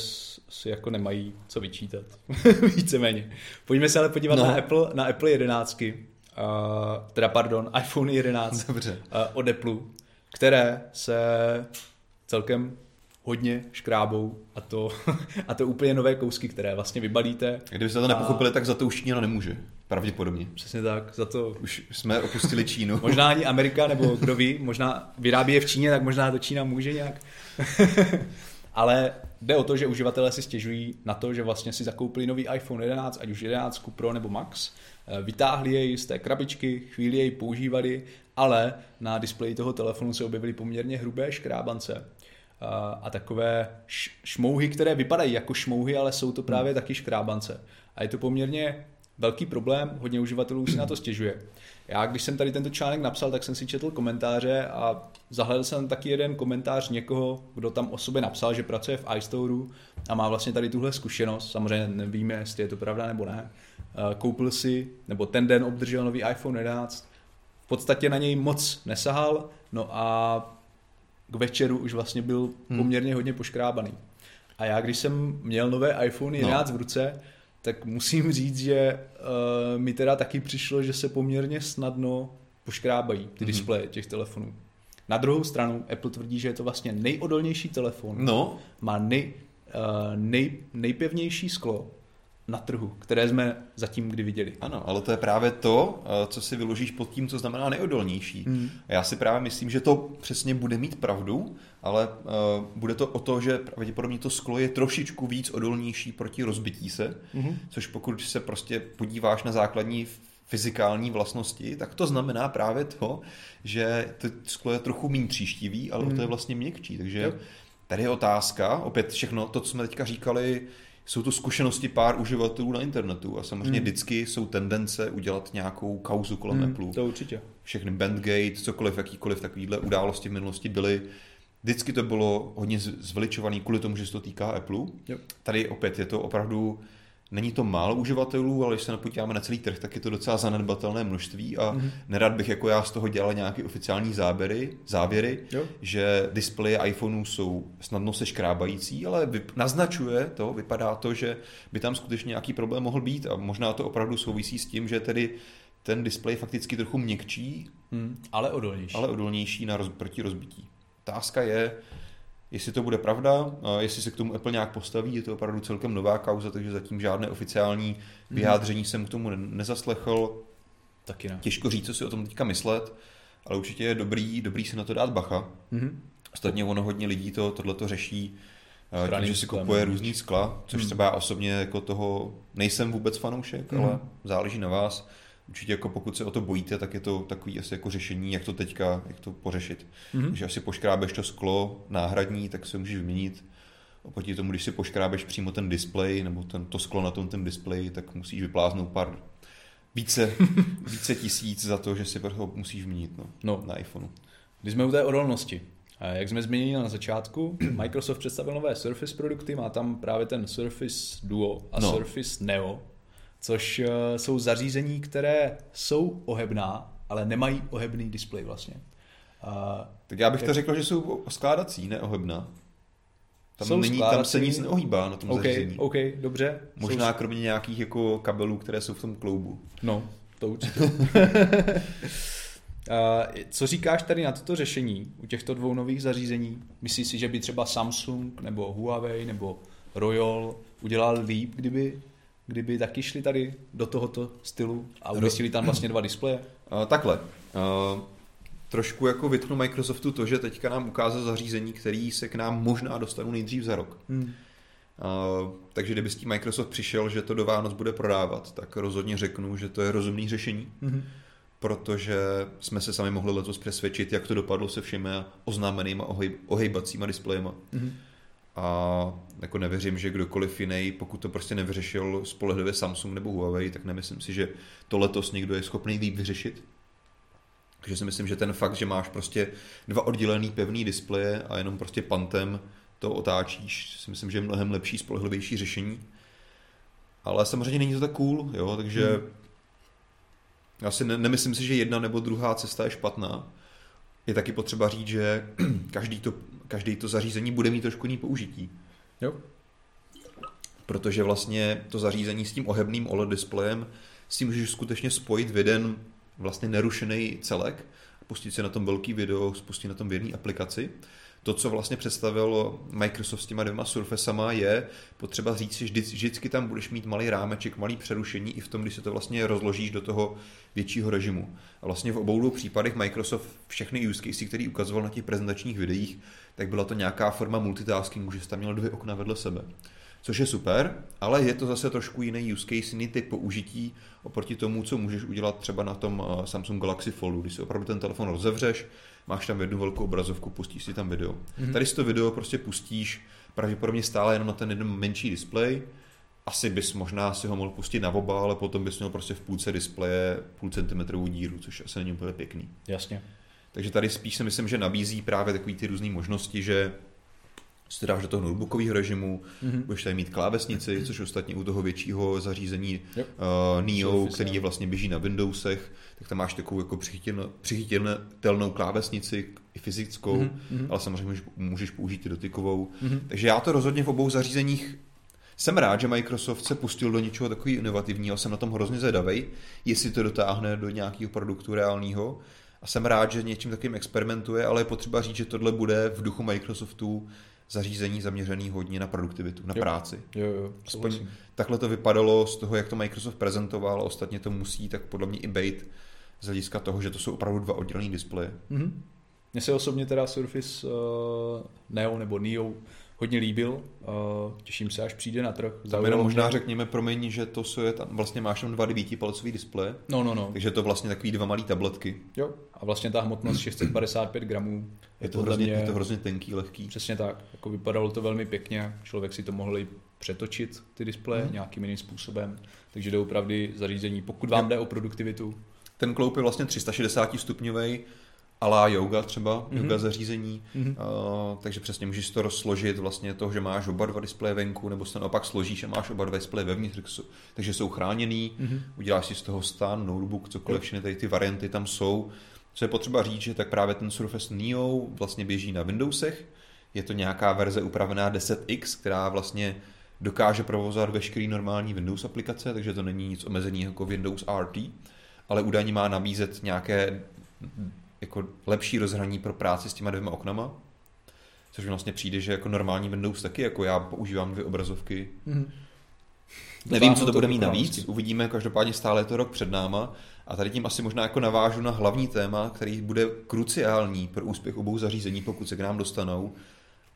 B: si jako nemají co vyčítat. Víceméně. Pojďme se ale podívat
A: No.
B: na Apple, na Apple 11. Uh, teda pardon, iPhone 11
A: Dobře.
B: uh, od Apple, které se celkem hodně škrábou a to, a to úplně nové kousky, které vlastně vybalíte.
A: Kdybyste to
B: A-
A: nepochopili, tak za to už Čína nemůže. Pravděpodobně.
B: Přesně tak, za to
A: Už jsme opustili Čínu.
B: Možná ani Amerika, nebo kdo ví, možná vyrábí je v Číně, tak možná to Čína může nějak. Ale jde o to, že uživatelé si stěžují na to, že vlastně si zakoupili nový iPhone 11, ať už 11 Pro nebo Max, eh, vytáhli jej z té krabičky, chvíli jej používali, ale na displeji toho telefonu se objevily poměrně hrubé škrábance a, a takové šmouhy, které vypadají jako šmouhy, ale jsou to právě taky škrábance. A je to poměrně velký problém, hodně uživatelů si na to stěžuje. Já, když jsem tady tento článek napsal, tak jsem si četl komentáře a zahledl jsem taky jeden komentář někoho, kdo tam o sobě napsal, že pracuje v iStore a má vlastně tady tuhle zkušenost. Samozřejmě nevíme, jestli je to pravda nebo ne. Eh, Koupil si, nebo ten den obdržel nový iPhone 11. V podstatě na něj moc nesahal, no a k večeru už vlastně byl
A: Hmm.
B: poměrně hodně poškrábaný. A já, když jsem měl nové iPhone 11 v ruce, tak musím říct, že uh, mi teda taky přišlo, že se poměrně snadno poškrábají ty
A: Mhm.
B: displeje těch telefonů. Na druhou stranu Apple tvrdí, že je to vlastně nejodolnější telefon,
A: No,
B: má nej, uh, nej, nejpevnější sklo na trhu, které jsme zatím kdy viděli.
A: ano, ale to je právě to, eh, co si vyložíš pod tím, co znamená nejodolnější.
B: Hmm.
A: A já si právě myslím, že to přesně bude mít pravdu, ale uh, bude to o to, že pravděpodobně to sklo je trošičku víc odolnější proti rozbití se,
B: Mhm.
A: což pokud se prostě podíváš na základní fyzikální vlastnosti, tak to znamená právě to, že to sklo je trochu méně tříštivý, ale
B: Hmm.
A: to je vlastně měkčí. Takže tady je otázka, opět všechno to, co jsme teďka říkali, jsou to zkušenosti pár uživatelů na internetu a samozřejmě
B: Hmm.
A: vždycky jsou tendence udělat nějakou kauzu kolem
B: Hmm,
A: Apple
B: to určitě.
A: všechny Bandgate, cokoliv, jakýkoliv takovýhle události v minulosti byly. Vždycky to bylo hodně z- zveličovaný kvůli tomu, že se to týká Apple.
B: Jo.
A: Tady opět je to opravdu, není to málo uživatelů, ale když se napodíváme na celý trh, tak je to docela zanedbatelné množství a
B: Mhm.
A: nerad bych jako já z toho dělal nějaké oficiální záběry, závěry,
B: Jo.
A: že displeje iPhoneů jsou snadno se škrábající, ale vyp- naznačuje to, vypadá to, že by tam skutečně nějaký problém mohl být a možná to opravdu souvisí s tím, že tedy ten displej fakticky trochu měkčí,
B: Hmm, ale odolnější.
A: ale odolnější na roz, proti rozbití. Otázka je, jestli to bude pravda, jestli se k tomu Apple nějak postaví, je to opravdu celkem nová kauza, takže zatím žádné oficiální vyjádření jsem k tomu ne- nezaslechl.
B: Taky ne.
A: Těžko říct, co si o tom teďka myslet, ale určitě je dobrý, dobrý si na to dát bacha.
B: Mhm.
A: Ostatně ono hodně lidí to, tohleto řeší tím, že si kupuje
B: víš.
A: různý skla, což
B: Hmm.
A: třeba já osobně jako toho nejsem vůbec fanoušek,
B: Hmm.
A: ale záleží na vás. Určitě jako pokud se o to bojíte, tak je to takový asi jako řešení, jak to teďka, jak to pořešit.
B: Mhm.
A: Takže asi poškrábeš to sklo náhradní, tak se můžeš vyměnit. Oproti tomu, když si poškrábeš přímo ten displej nebo ten, to sklo na tom ten displeji, tak musíš vypláznout pár více, více tisíc za to, že si ho musíš vyměnit no,
B: No.
A: na iPhoneu.
B: Když jsme u té odolnosti, jak jsme zmínili na začátku, Microsoft představil nové Surface produkty, má tam právě ten Surface Duo a
A: no.
B: Surface Neo, což eh, jsou zařízení, které jsou ohebná, ale nemají ohebný displej vlastně. A
A: Tak já bych to
B: Jak-
A: řekl, že jsou skládací, ne ohebná. Tam,
B: Jsou
A: není, tam se nic neohýbá na tom
B: OK,
A: zařízení.
B: OK, dobře.
A: Možná kromě nějakých jako kabelů, které jsou v tom kloubu.
B: No, to určitě. A Co říkáš tady na toto řešení u těchto dvou nových zařízení? Myslíš si, že by třeba Samsung nebo Huawei nebo Royal udělal líp, kdyby, kdyby taky šli tady do tohoto stylu a umístili tam vlastně dva displeje?
A: Uh, takhle. Uh, trošku jako vytknu Microsoftu to, že teďka nám ukázal zařízení, který se k nám možná dostanou nejdřív za rok.
B: Hmm.
A: Uh, takže kdyby s tím Microsoft přišel, že to do Vánoc bude prodávat, tak rozhodně řeknu, že to je rozumný řešení,
B: Mm-hmm.
A: protože jsme se sami mohli letos přesvědčit, jak to dopadlo se všemi oznámenýma ohej, ohejbacíma displejema.
B: Mm-hmm.
A: A jako nevěřím, že kdokoliv jiný, pokud to prostě nevyřešil spolehlivě Samsung nebo Huawei, tak nemyslím si, že to letos někdo je schopný líp vyřešit. Takže si myslím, že ten fakt, že máš prostě dva oddělený pevný displeje a jenom prostě pantem to otáčíš, si myslím, že je mnohem lepší, spolehlivější řešení. Ale samozřejmě není to tak cool, jo, takže
B: Hmm.
A: já si ne, nemyslím si, že jedna nebo druhá cesta je špatná. Je taky potřeba říct, že každý to, každý to zařízení bude mít trošku jiný použití.
B: Jo.
A: Protože vlastně to zařízení s tím ohebným OLED displejem s tím můžeš skutečně spojit v jeden vlastně nerušený celek, pustit si na tom velký video, spustit na tom v jedné aplikaci. To, co vlastně představil Microsoft s těma dvěma Surfacema, je potřeba říct si, že vždy- vždycky tam budeš mít malý rámeček, malý přerušení i v tom, když se to vlastně rozložíš do toho většího režimu. A vlastně v obou dvou případech Microsoft všechny use cases, který ukazoval na těch prezentačních videích, tak byla to nějaká forma multitaskingu, že jsi tam měl dvě okna vedle sebe. Což je super, ale je to zase trošku jiný use case, jiný typ použití oproti tomu, co můžeš udělat třeba na tom eh, Samsung Galaxy Foldu, když si opravdu ten telefon rozevřeš, máš tam jednu velkou obrazovku, pustíš si tam video.
B: Mhm.
A: Mm-hmm. Tady si to video prostě pustíš pravděpodobně stále jenom na ten jeden menší displej, asi bys možná si ho mohl pustit na oba, ale potom bys měl prostě v půlce displeje půl centimetrovou díru, což asi není úplně pěkný.
B: Jasně.
A: Takže tady spíš si myslím, že nabízí právě takový ty různé možnosti, že si dáš do toho notebookového režimu,
B: Mhm.
A: budeš tady mít klávesnici, což ostatně u toho většího zařízení uh, Neo,
B: Surface,
A: který je vlastně běží na Windowsech, tak tam máš takovou jako přichytitelnou klávesnici, i fyzickou,
B: Mhm, mhm.
A: ale samozřejmě můžeš, můžeš použít i dotykovou.
B: Mhm.
A: Takže já to rozhodně v obou zařízeních jsem rád, že Microsoft se pustil do něčeho takového inovativního, jsem na tom hrozně zvědavej, jestli to dotáhne do nějakého produktu reálného. A jsem rád, že něčím takovým experimentuje, ale je potřeba říct, že tohle bude v duchu Microsoftu zařízení zaměřený hodně na produktivitu, na
B: Jo.
A: práci.
B: Jo, jo,
A: Aspoň takhle to vypadalo z toho, jak to Microsoft prezentoval, a ostatně to musí tak podle mě i být z hlediska toho, že to jsou opravdu dva oddělené displeje.
B: Mhm. Mně se osobně teda Surface uh, Neo nebo Neo hodně líbil. Těším se, až přijde na trh.
A: Tam jenom
B: mě-
A: možná řekněme, promiň, že to jsou je tam, vlastně máš tam dva devítipalcový displeje,
B: No, no, no.
A: takže je to vlastně takový dva malý tabletky.
B: Jo. A vlastně ta hmotnost 655 gramů
A: Je to, hrozně,
B: mě-
A: je to hrozně tenký, lehký.
B: Přesně tak. Jako vypadalo to velmi pěkně. Člověk si to mohl i přetočit, ty displeje,
A: Mhm.
B: nějakým jiným způsobem. Takže jde opravdu zařízení. Pokud vám jde o produktivitu,
A: Ten kloup je vlastně 360 stupňový, ala yoga třeba,
B: Mhm.
A: mm-hmm. yoga zařízení,
B: Mhm.
A: mm-hmm. uh, takže přesně můžeš to rozložit vlastně to, že máš oba dva displeje venku, nebo se naopak složíš a máš oba dva displeje vevnitř, takže jsou chráněný,
B: Mhm.
A: mm-hmm. uděláš si z toho stan, notebook, cokoliv, všechny tady ty varianty tam jsou. Co je potřeba říct, že tak právě ten Surface Neo vlastně běží na Windowsech, je to nějaká verze upravená 10X, která vlastně dokáže provozovat veškerý normální Windows aplikace, takže to není nic omezeného jako Windows RT, ale údajně má nabízet nějaké jako lepší rozhraní pro práci s těma dvěma oknama, což mi vlastně přijde, že jako normální Windows taky, jako já používám dvě obrazovky.
B: Mhm.
A: Nevím, co to
B: Dotáhnout
A: bude mít navíc, uvidíme, každopádně stále je to rok před náma a tady tím asi možná jako navážu na hlavní téma, který bude kruciální pro úspěch obou zařízení, pokud se k nám dostanou,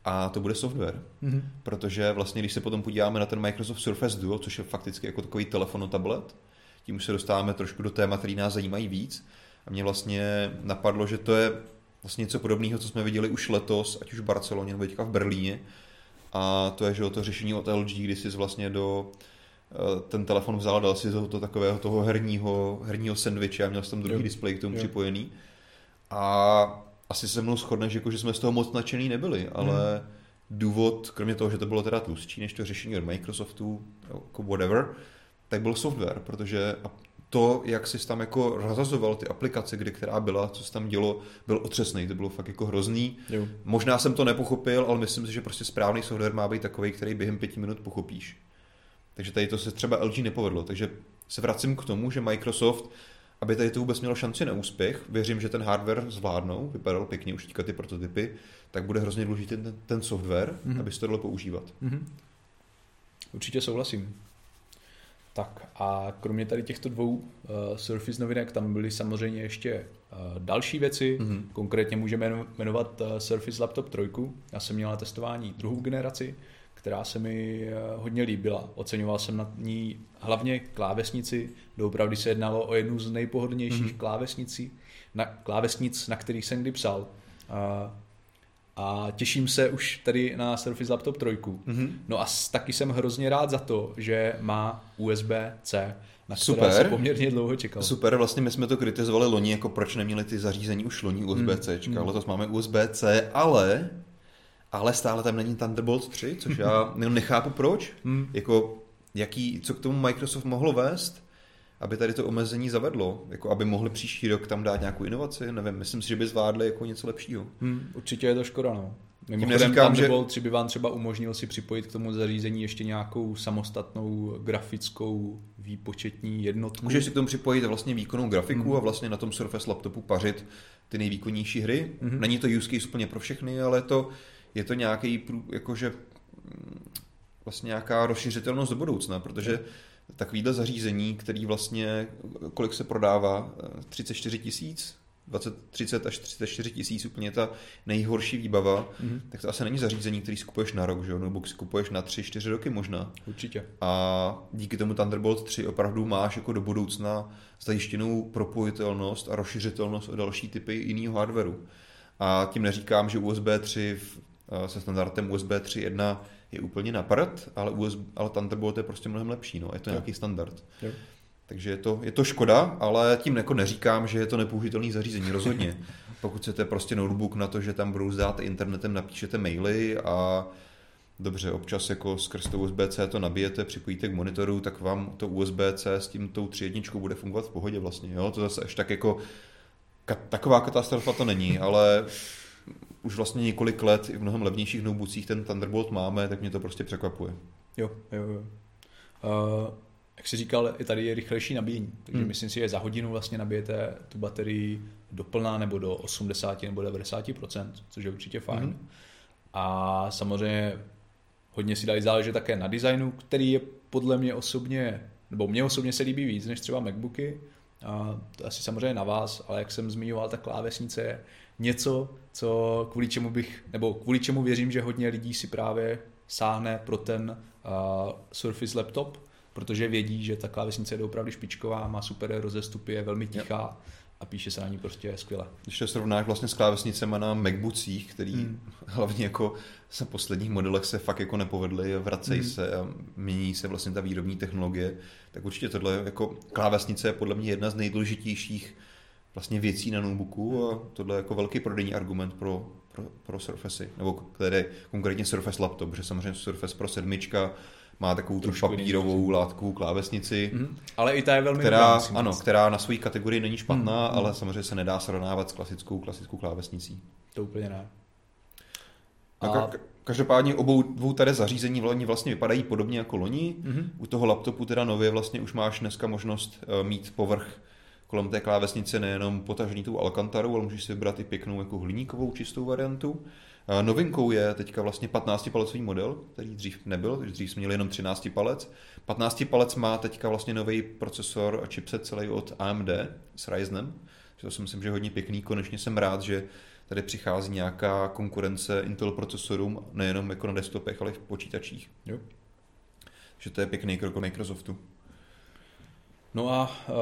A: a to bude software. Mm-hmm. Protože vlastně, když se potom podíváme na ten Microsoft Surface Duo, což je fakticky jako takový telefon tablet, tím už se dostáváme trošku do témat, který nás zajímají víc. A mě vlastně napadlo, že to je vlastně něco podobného, co jsme viděli už letos, ať už v Barceloně nebo teďka v Berlíně. A to je, že to řešení od LG, kdy jsi vlastně do eh, ten telefon vzal dal si do toho takového toho herního, herního sandviče a měl jsem tam druhý jo. displej k tomu jo. připojený. A asi se mnou shodneš, jako, že jsme z toho moc nadšený nebyli, ale hmm. důvod, kromě toho, že to bylo teda tlustší než to řešení od Microsoftu, jako whatever, tak byl software, protože to, jak jsi tam jako rozhazoval ty aplikace, kde která byla, co se tam dělo, byl otřesný, to bylo fakt jako hrozný. Jo. Možná jsem to nepochopil, ale myslím si, že prostě správný software má být takový, který během pěti minut pochopíš. Takže tady to se třeba LG nepovedlo, takže se vracím k tomu, že Microsoft, aby tady to vůbec mělo šanci na úspěch, věřím, že ten hardware zvládnou, vypadal pěkně už ty prototypy, tak bude hrozně důležitý ten, ten software, mm-hmm. aby se to dalo používat. Mm-hmm.
B: Určitě souhlasím. Tak a kromě tady těchto dvou uh, Surface novinek, tam byly samozřejmě ještě uh, další věci. Mm-hmm. Konkrétně můžeme jmenovat uh, Surface Laptop 3. Já jsem měl na testování druhou generaci, která se mi uh, hodně líbila. Oceňoval jsem na ní hlavně klávesnici. Doopravdy se jednalo o jednu z nejpohodlnějších mm-hmm. klávesnicí, na, klávesnic, na kterých jsem kdy psal. Uh, a těším se už tady na Surface Laptop 3. Mm-hmm. No a taky jsem hrozně rád za to, že má USB-C, na Super. se poměrně dlouho čekal.
A: Super, vlastně my jsme to kritizovali loni, jako proč neměli ty zařízení už loni USB-C, mm. letos máme USB-C, ale ale stále tam není Thunderbolt 3, což já nechápu proč. Mm. Jako, jaký, co k tomu Microsoft mohlo vést? Aby tady to omezení zavedlo, jako aby mohli příští rok tam dát nějakou inovaci, nevím, myslím si, že by zvládli jako něco lepšího.
B: Hmm, určitě je to škoda, no. Mimochodem neříkám, že... 3 by vám třeba umožnil si připojit k tomu zařízení ještě nějakou samostatnou grafickou výpočetní jednotku.
A: Můžeš si k tomu připojit vlastně výkonnou grafiku mm. a vlastně na tom Surface laptopu pařit ty nejvýkonnější hry. Mm-hmm. Není to use case úplně pro všechny, ale to, je to nějaký, jakože mm, vlastně nějaká rozšířitelnost do budoucna, protože takovýhle zařízení, který vlastně, kolik se prodává, 34 tisíc, 20, 30 až 34 tisíc, úplně ta nejhorší výbava, mm-hmm. tak to asi není zařízení, který skupuješ na rok, že jo? Notebook si kupuješ na 3-4 roky možná.
B: Určitě.
A: A díky tomu Thunderbolt 3 opravdu máš jako do budoucna zajištěnou propojitelnost a rozšiřitelnost o další typy jiného hardwareu. A tím neříkám, že USB 3 eh, se standardem USB 3.1 je úplně na prd, ale, USB, ale Thunderbolt je prostě mnohem lepší, no. je to jo. nějaký standard. Jo. Takže je to, je to škoda, ale tím jako neříkám, že je to nepoužitelný zařízení, rozhodně. Pokud chcete prostě notebook na to, že tam brouzdáte internetem, napíšete maily a dobře, občas jako skrz to USB-C to nabijete, připojíte k monitoru, tak vám to USB-C s tím tou 3.1 bude fungovat v pohodě vlastně. Jo? To zase až tak jako taková katastrofa to není, ale už vlastně několik let i v mnohem levnějších notebookcích ten Thunderbolt máme, tak mě to prostě překvapuje.
B: Jo, jo, jo. Uh, jak jsi říkal, i tady je rychlejší nabíjení, takže hmm. myslím si, že za hodinu vlastně nabijete tu baterii do plná nebo do 80 nebo 90%, což je určitě fajn. Hmm. A samozřejmě hodně si dali záležet také na designu, který je podle mě osobně, nebo mě osobně se líbí víc než třeba MacBooky, a to asi samozřejmě na vás, ale jak jsem zmiňoval, ta klávesnice je něco, co kvůli čemu bych, nebo kvůli čemu věřím, že hodně lidí si právě sáhne pro ten uh, Surface laptop, protože vědí, že ta klávesnice je opravdu špičková, má super rozestupy, je velmi tichá a píše se na ní prostě skvěle.
A: Když to srovnáš vlastně s klávesnicemi na MacBookcích, který hmm. hlavně jako se posledních modelech se fakt jako nepovedly, vracejí hmm. se a mění se vlastně ta výrobní technologie, tak určitě tohle jako klávesnice je podle mě jedna z nejdůležitějších vlastně věcí na notebooku a tohle je jako velký prodejní argument pro, pro, pro Surface, nebo které konkrétně Surface laptop, protože samozřejmě Surface Pro 7 má takovou tu papírovou látkovou klávesnici. Mm-hmm.
B: Ale i ta je velmi
A: která, ano, která na své kategorii není špatná, mm-hmm. ale samozřejmě se nedá srovnávat s klasickou, klasickou klávesnicí.
B: To úplně ne.
A: A... Každopádně obou dvou tady zařízení vlastně vypadají podobně jako loni. Mm-hmm. U toho laptopu teda nově vlastně už máš dneska možnost eh, mít povrch kolem té klávesnice nejenom potažní tou alkantarou, ale můžeš si vybrat i pěknou jako hliníkovou čistou variantu. Novinkou je teďka vlastně 15-palecový model, který dřív nebyl, takže dřív jsme měli jenom 13 palec. 15 palec má teďka vlastně nový procesor a chipset celý od AMD s Ryzenem, To si myslím, že je hodně pěkný. Konečně jsem rád, že tady přichází nějaká konkurence Intel procesorům, nejenom jako na desktopech, ale i v počítačích.
B: Jo.
A: Že to je pěkný krok od Microsoftu.
B: No a uh,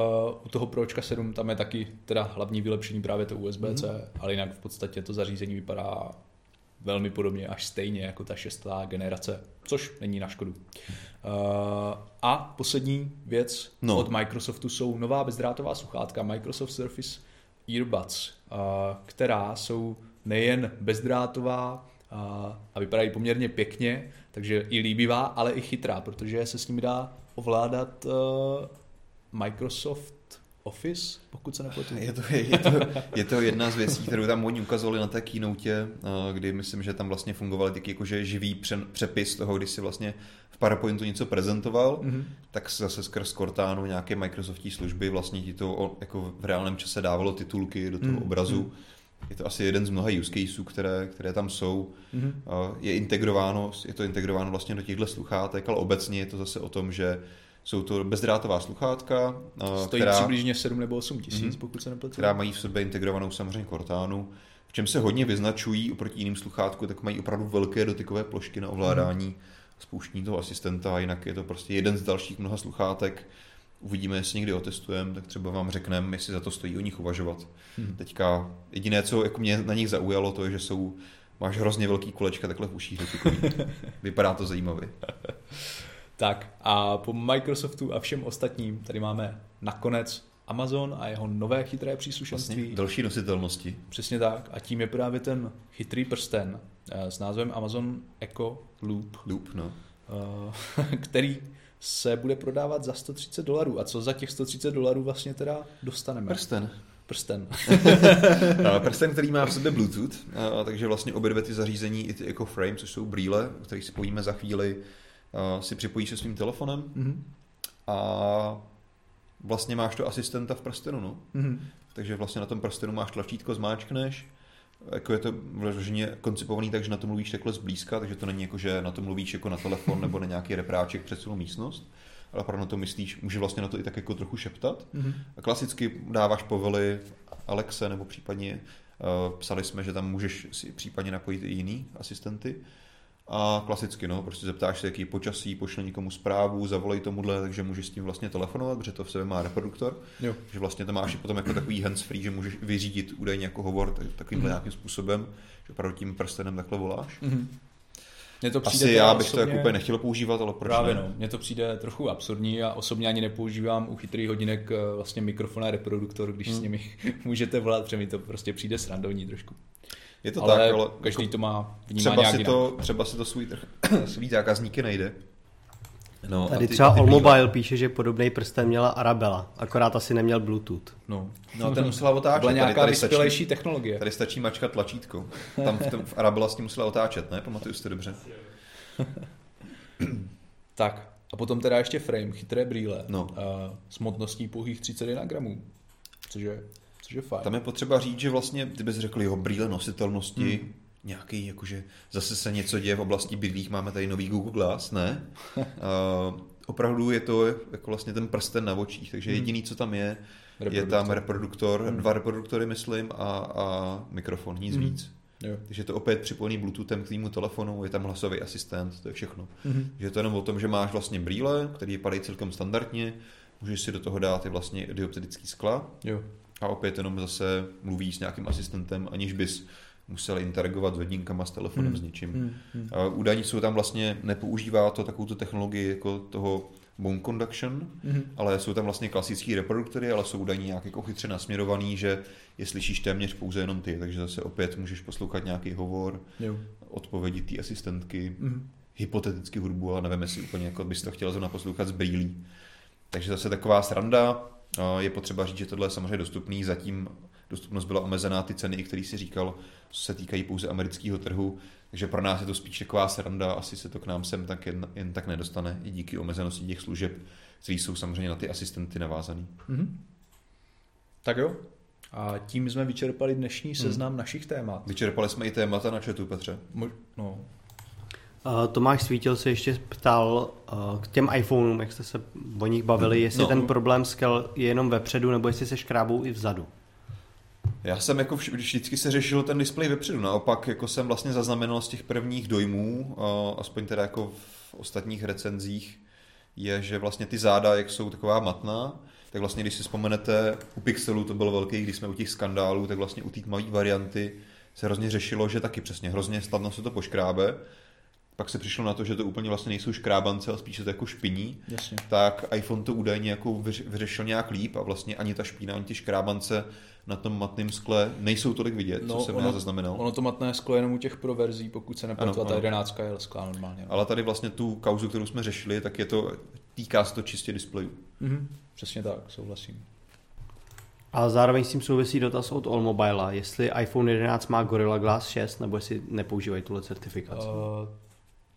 B: u toho Pročka 7 tam je taky teda hlavní vylepšení právě to USB-C, mm. ale jinak v podstatě to zařízení vypadá velmi podobně, až stejně jako ta šestá generace, což není na škodu. Uh, a poslední věc no. od Microsoftu jsou nová bezdrátová sluchátka Microsoft Surface Earbuds, uh, která jsou nejen bezdrátová uh, a vypadají poměrně pěkně, takže i líbivá, ale i chytrá, protože se s nimi dá ovládat uh, Microsoft Office, pokud se nepletu.
A: Je to, je, to, je to jedna z věcí, kterou tam oni ukazovali na té keynote, eh, kdy myslím, že tam vlastně fungovaly taky jakože živý přepis toho, když si vlastně v PowerPointu něco prezentoval, mm-hmm. tak zase skrz Cortanu nějaké Microsoftí služby vlastně ti to jako v reálném čase dávalo titulky do toho mm-hmm. obrazu. Je to asi jeden z mnoha use caseů, které, které tam jsou. Mm-hmm. Je integrováno, je to integrováno vlastně do těchto sluchátek, ale obecně je to zase o tom, že jsou to bezdrátová sluchátka,
B: Stojí která, přibližně 7 nebo 8 tisíc, mm, pokud se nepletu.
A: Která mají v sobě integrovanou samozřejmě Cortánu. V čem se hodně vyznačují oproti jiným sluchátku, tak mají opravdu velké dotykové plošky na ovládání mm. spouštění toho asistenta, jinak je to prostě jeden z dalších mnoha sluchátek. Uvidíme, jestli někdy otestujeme, tak třeba vám řekneme, jestli za to stojí o nich uvažovat. Mm. Teďka jediné, co jako mě na nich zaujalo, to je, že jsou, máš hrozně velký kolečka takhle v uších Vypadá to zajímavě.
B: Tak a po Microsoftu a všem ostatním tady máme nakonec Amazon a jeho nové chytré příslušenství. Vlastně
A: další nositelnosti.
B: Přesně tak. A tím je právě ten chytrý prsten eh, s názvem Amazon Echo Loop.
A: Loop, no.
B: Eh, který se bude prodávat za 130 dolarů. A co za těch 130 dolarů vlastně teda dostaneme?
A: Prsten.
B: Prsten.
A: prsten, který má v sobě Bluetooth, takže vlastně obě dvě ty zařízení, i ty Echo Frame, což jsou brýle, o kterých si pojíme za chvíli, si připojíš se svým telefonem mm-hmm. a vlastně máš to asistenta v prstenu, no. Mm-hmm. Takže vlastně na tom prstenu máš tlačítko, zmáčkneš, jako je to vloženě koncipovaný tak, že na to mluvíš takhle zblízka, takže to není jako, že na to mluvíš jako na telefon nebo na nějaký repráček před celou místnost, ale opravdu na to myslíš, může vlastně na to i tak jako trochu šeptat. Mm-hmm. A klasicky dáváš povely Alexe nebo případně uh, psali jsme, že tam můžeš si případně napojit i jiný asistenty. A klasicky, no, prostě zeptáš se, jaký počasí, pošle někomu zprávu, zavolej tomuhle, takže můžeš s tím vlastně telefonovat, protože to v sebe má reproduktor. Jo. Že vlastně to máš i potom jako takový hands-free, že můžeš vyřídit údajně jako hovor takovýmhle mm. nějakým způsobem, že opravdu tím prstenem takhle voláš. Mm. Mně to přijde Asi já bych osobně... to jako úplně nechtěl používat, ale proč
B: Právě
A: ne?
B: no, mně to přijde trochu absurdní a osobně ani nepoužívám u chytrých hodinek eh, vlastně mikrofon a reproduktor, když hmm. s nimi můžete volat, protože mi to prostě přijde srandovní trošku.
A: Je to ale tak, ale
B: každý jako to má
A: vnímá třeba si to, jinak. Třeba si to svůj, svůj zákazníky nejde.
C: No, Tady ty, třeba ty Allmobile píše, že podobný prsten měla Arabella, akorát asi neměl Bluetooth.
A: No, no ten musela otáčet.
B: Byla nějaká tady, tady vyspělejší technologie.
A: Tady stačí mačkat tlačítko. Tam v, tom, v Arabella s tím musela otáčet, ne? Pamatuju si to dobře.
B: tak, a potom teda ještě frame, chytré brýle no. uh, s motností pouhých 31 gramů, což je což je fajn.
A: Tam je potřeba říct, že vlastně, ty bys řekl, jeho brýle nositelnosti, hmm. nějaký, jakože zase se něco děje v oblasti bydlích, máme tady nový Google Glass, ne? uh, opravdu je to jako vlastně ten prsten na očích, takže hmm. jediný, co tam je, reproduktor. je tam reproduktor, hmm. dva reproduktory, myslím, a, a mikrofon, nic hmm. víc. Jo. Takže to opět připojený Bluetoothem k tvému telefonu, je tam hlasový asistent, to je všechno. Mm-hmm. Že je to jenom o tom, že máš vlastně brýle, které vypadají celkem standardně, můžeš si do toho dát i vlastně dioptrický skla. Jo a opět jenom zase mluví s nějakým asistentem, aniž bys musel interagovat s hodinkama, s telefonem, hmm. s něčím. Hmm. Hmm. A údajně jsou tam vlastně, nepoužívá to takovou technologii jako toho bone conduction, hmm. ale jsou tam vlastně klasické reproduktory, ale jsou údajně nějak jako chytře nasměrovaný, že je slyšíš téměř pouze jenom ty, takže zase opět můžeš poslouchat nějaký hovor, jo. odpovědi té asistentky, hmm. hypoteticky hudbu, ale nevím, jestli úplně jako bys to chtěl zrovna poslouchat z brýlí. Takže zase taková sranda, je potřeba říct, že tohle je samozřejmě dostupný, zatím dostupnost byla omezená, ty ceny, které si říkal, se týkají pouze amerického trhu, takže pro nás je to spíš taková sranda, asi se to k nám sem tak jen, jen tak nedostane, i díky omezenosti těch služeb, které jsou samozřejmě na ty asistenty navázaný. Mm-hmm.
B: Tak jo, a tím jsme vyčerpali dnešní mhm. seznam hmm. našich témat.
A: Vyčerpali jsme i témata na chatu, Petře.
B: no,
C: Tomáš Svítil se ještě ptal k těm iPhoneům, jak jste se o nich bavili, jestli no. ten problém skel je jenom vepředu, nebo jestli se škrábou i vzadu.
A: Já jsem jako vš- vždycky se řešil ten displej vepředu, naopak jako jsem vlastně zaznamenal z těch prvních dojmů, a aspoň teda jako v ostatních recenzích, je, že vlastně ty záda, jak jsou taková matná, tak vlastně když si vzpomenete, u Pixelu to bylo velký, když jsme u těch skandálů, tak vlastně u té tmavé varianty se hrozně řešilo, že taky přesně hrozně snadno se to poškrábe. Pak se přišlo na to, že to úplně vlastně nejsou škrábance, ale spíše to jako špiní.
B: Jasně.
A: Tak iPhone to údajně jako vyř- vyřešil nějak líp a vlastně ani ta špína, ani ty škrábance na tom matném skle nejsou tolik vidět, co jsem já zaznamenal.
B: No, Ono to matné sklo je jenom u těch pro verzí, pokud se nepletu,
A: Ano,
B: a ta
A: ano.
B: jedenáctka je lesklá normálně. No.
A: Ale tady vlastně tu kauzu, kterou jsme řešili, tak je to, týká se to čistě displejů.
B: Mhm. Přesně tak, souhlasím.
C: A zároveň s tím souvisí dotaz od Allmobile, jestli iPhone 11 má Gorilla Glass 6, nebo jestli nepoužívají tuhle certifikaci.
B: Uh,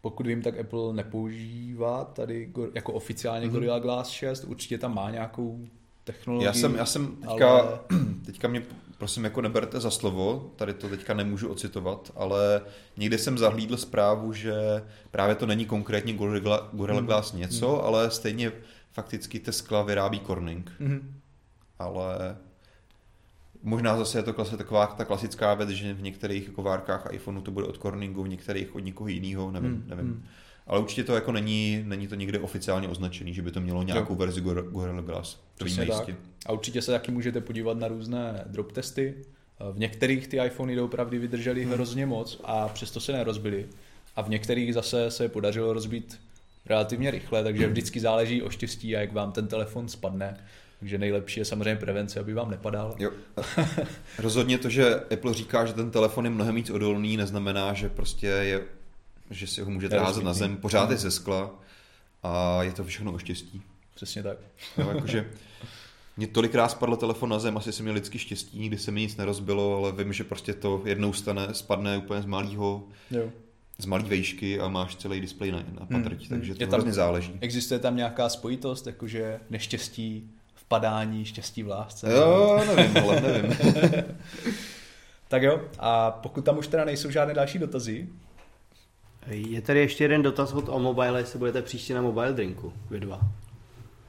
B: pokud vím, tak Apple nepoužívá tady jako oficiálně mm-hmm. Gorilla Glass 6, určitě tam má nějakou technologii.
A: Já jsem, já jsem teďka,
B: ale-
A: teďka mě prosím jako neberte za slovo, tady to teďka nemůžu ocitovat, ale někde jsem zahlídl zprávu, že právě to není konkrétně Gorilla, Gorilla
B: Hmm.
A: Glass něco,
B: Hmm.
A: ale stejně fakticky ty skla vyrábí Corning.
B: Mhm.
A: ale možná zase je to klasi, taková ta klasická věc, že v některých jako várkách iPhoneu to bude od Corningu, v některých od někoho jiného, nevím,
B: Hmm,
A: nevím.
B: hmm.
A: Ale určitě to jako není, není to nikde oficiálně označený, že by to mělo nějakou
B: Jo.
A: verzi Gor- Gorilla Glass. To víme jistě.
B: A určitě se taky můžete podívat na různé drop testy. V některých ty iPhony doopravdy vydržely
A: Hmm.
B: hrozně moc a přesto se nerozbily. A v některých zase se podařilo rozbít relativně rychle, takže
A: Hmm.
B: vždycky záleží o štěstí a jak vám ten telefon spadne. Takže nejlepší je samozřejmě prevence, aby vám nepadal.
A: Jo. Rozhodně to, že Apple říká, že ten telefon je mnohem víc odolný, neznamená, že prostě je, že si ho můžete házet na zem. Pořád je ze skla a je to všechno o štěstí.
B: Přesně tak.
A: Jo, jakože mě tolikrát spadl telefon na zem, asi jsem měl lidsky štěstí, nikdy se mi nic nerozbilo, ale vím, že prostě to jednou stane, spadne úplně z malého, z malý vejšky a máš celý displej na, na patrť,
B: Hmm,
A: takže
B: hmm.
A: to
B: Je tam-
A: hrozně záleží.
B: Existuje tam nějaká spojitost, jakože neštěstí padání, štěstí v lásce?
A: Jo, nevím, ale nevím.
B: Tak jo, a pokud tam už teda nejsou žádné další dotazy,
C: Je tady ještě jeden dotaz od Allmobile, jestli budete příště na mobile drinku, vy dva.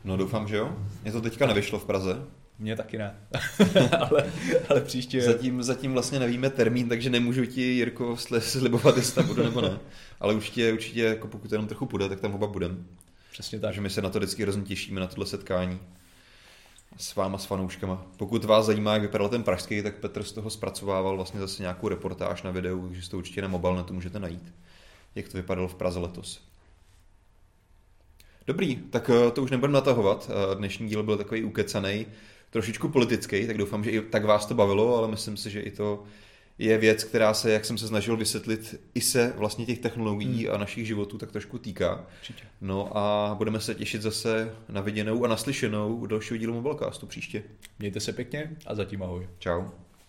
A: No doufám, že jo. Mě to teďka nevyšlo v Praze.
B: mně taky ne. ale, ale příště...
A: Zatím, zatím vlastně nevíme termín, takže nemůžu ti, Jirko, sli- slibovat, jestli tam budu nebo ne. Ale určitě, určitě jako pokud jenom trochu půjde, tak tam oba budem.
B: Přesně tak.
A: Takže my se na to vždycky hrozně těšíme, na tohle setkání s váma, s fanouškama. Pokud vás zajímá, jak vypadal ten pražský, tak Petr z toho zpracovával vlastně zase nějakou reportáž na videu, takže to určitě na mobilnetu můžete najít, jak to vypadalo v Praze letos. Dobrý, tak eh, to už nebudeme natahovat. Eh, Dnešní díl byl takový ukecaný, trošičku politický, tak doufám, že i tak vás to bavilo, ale myslím si, že i to je věc, která se, jak jsem se snažil vysvětlit, i se vlastně těch technologií a našich životů tak trošku týká.
B: Určitě.
A: No a budeme se těšit zase na viděnou a naslyšenou u dalšího dílu Mobilecastu příště.
B: Mějte se pěkně a zatím ahoj.
A: Čau.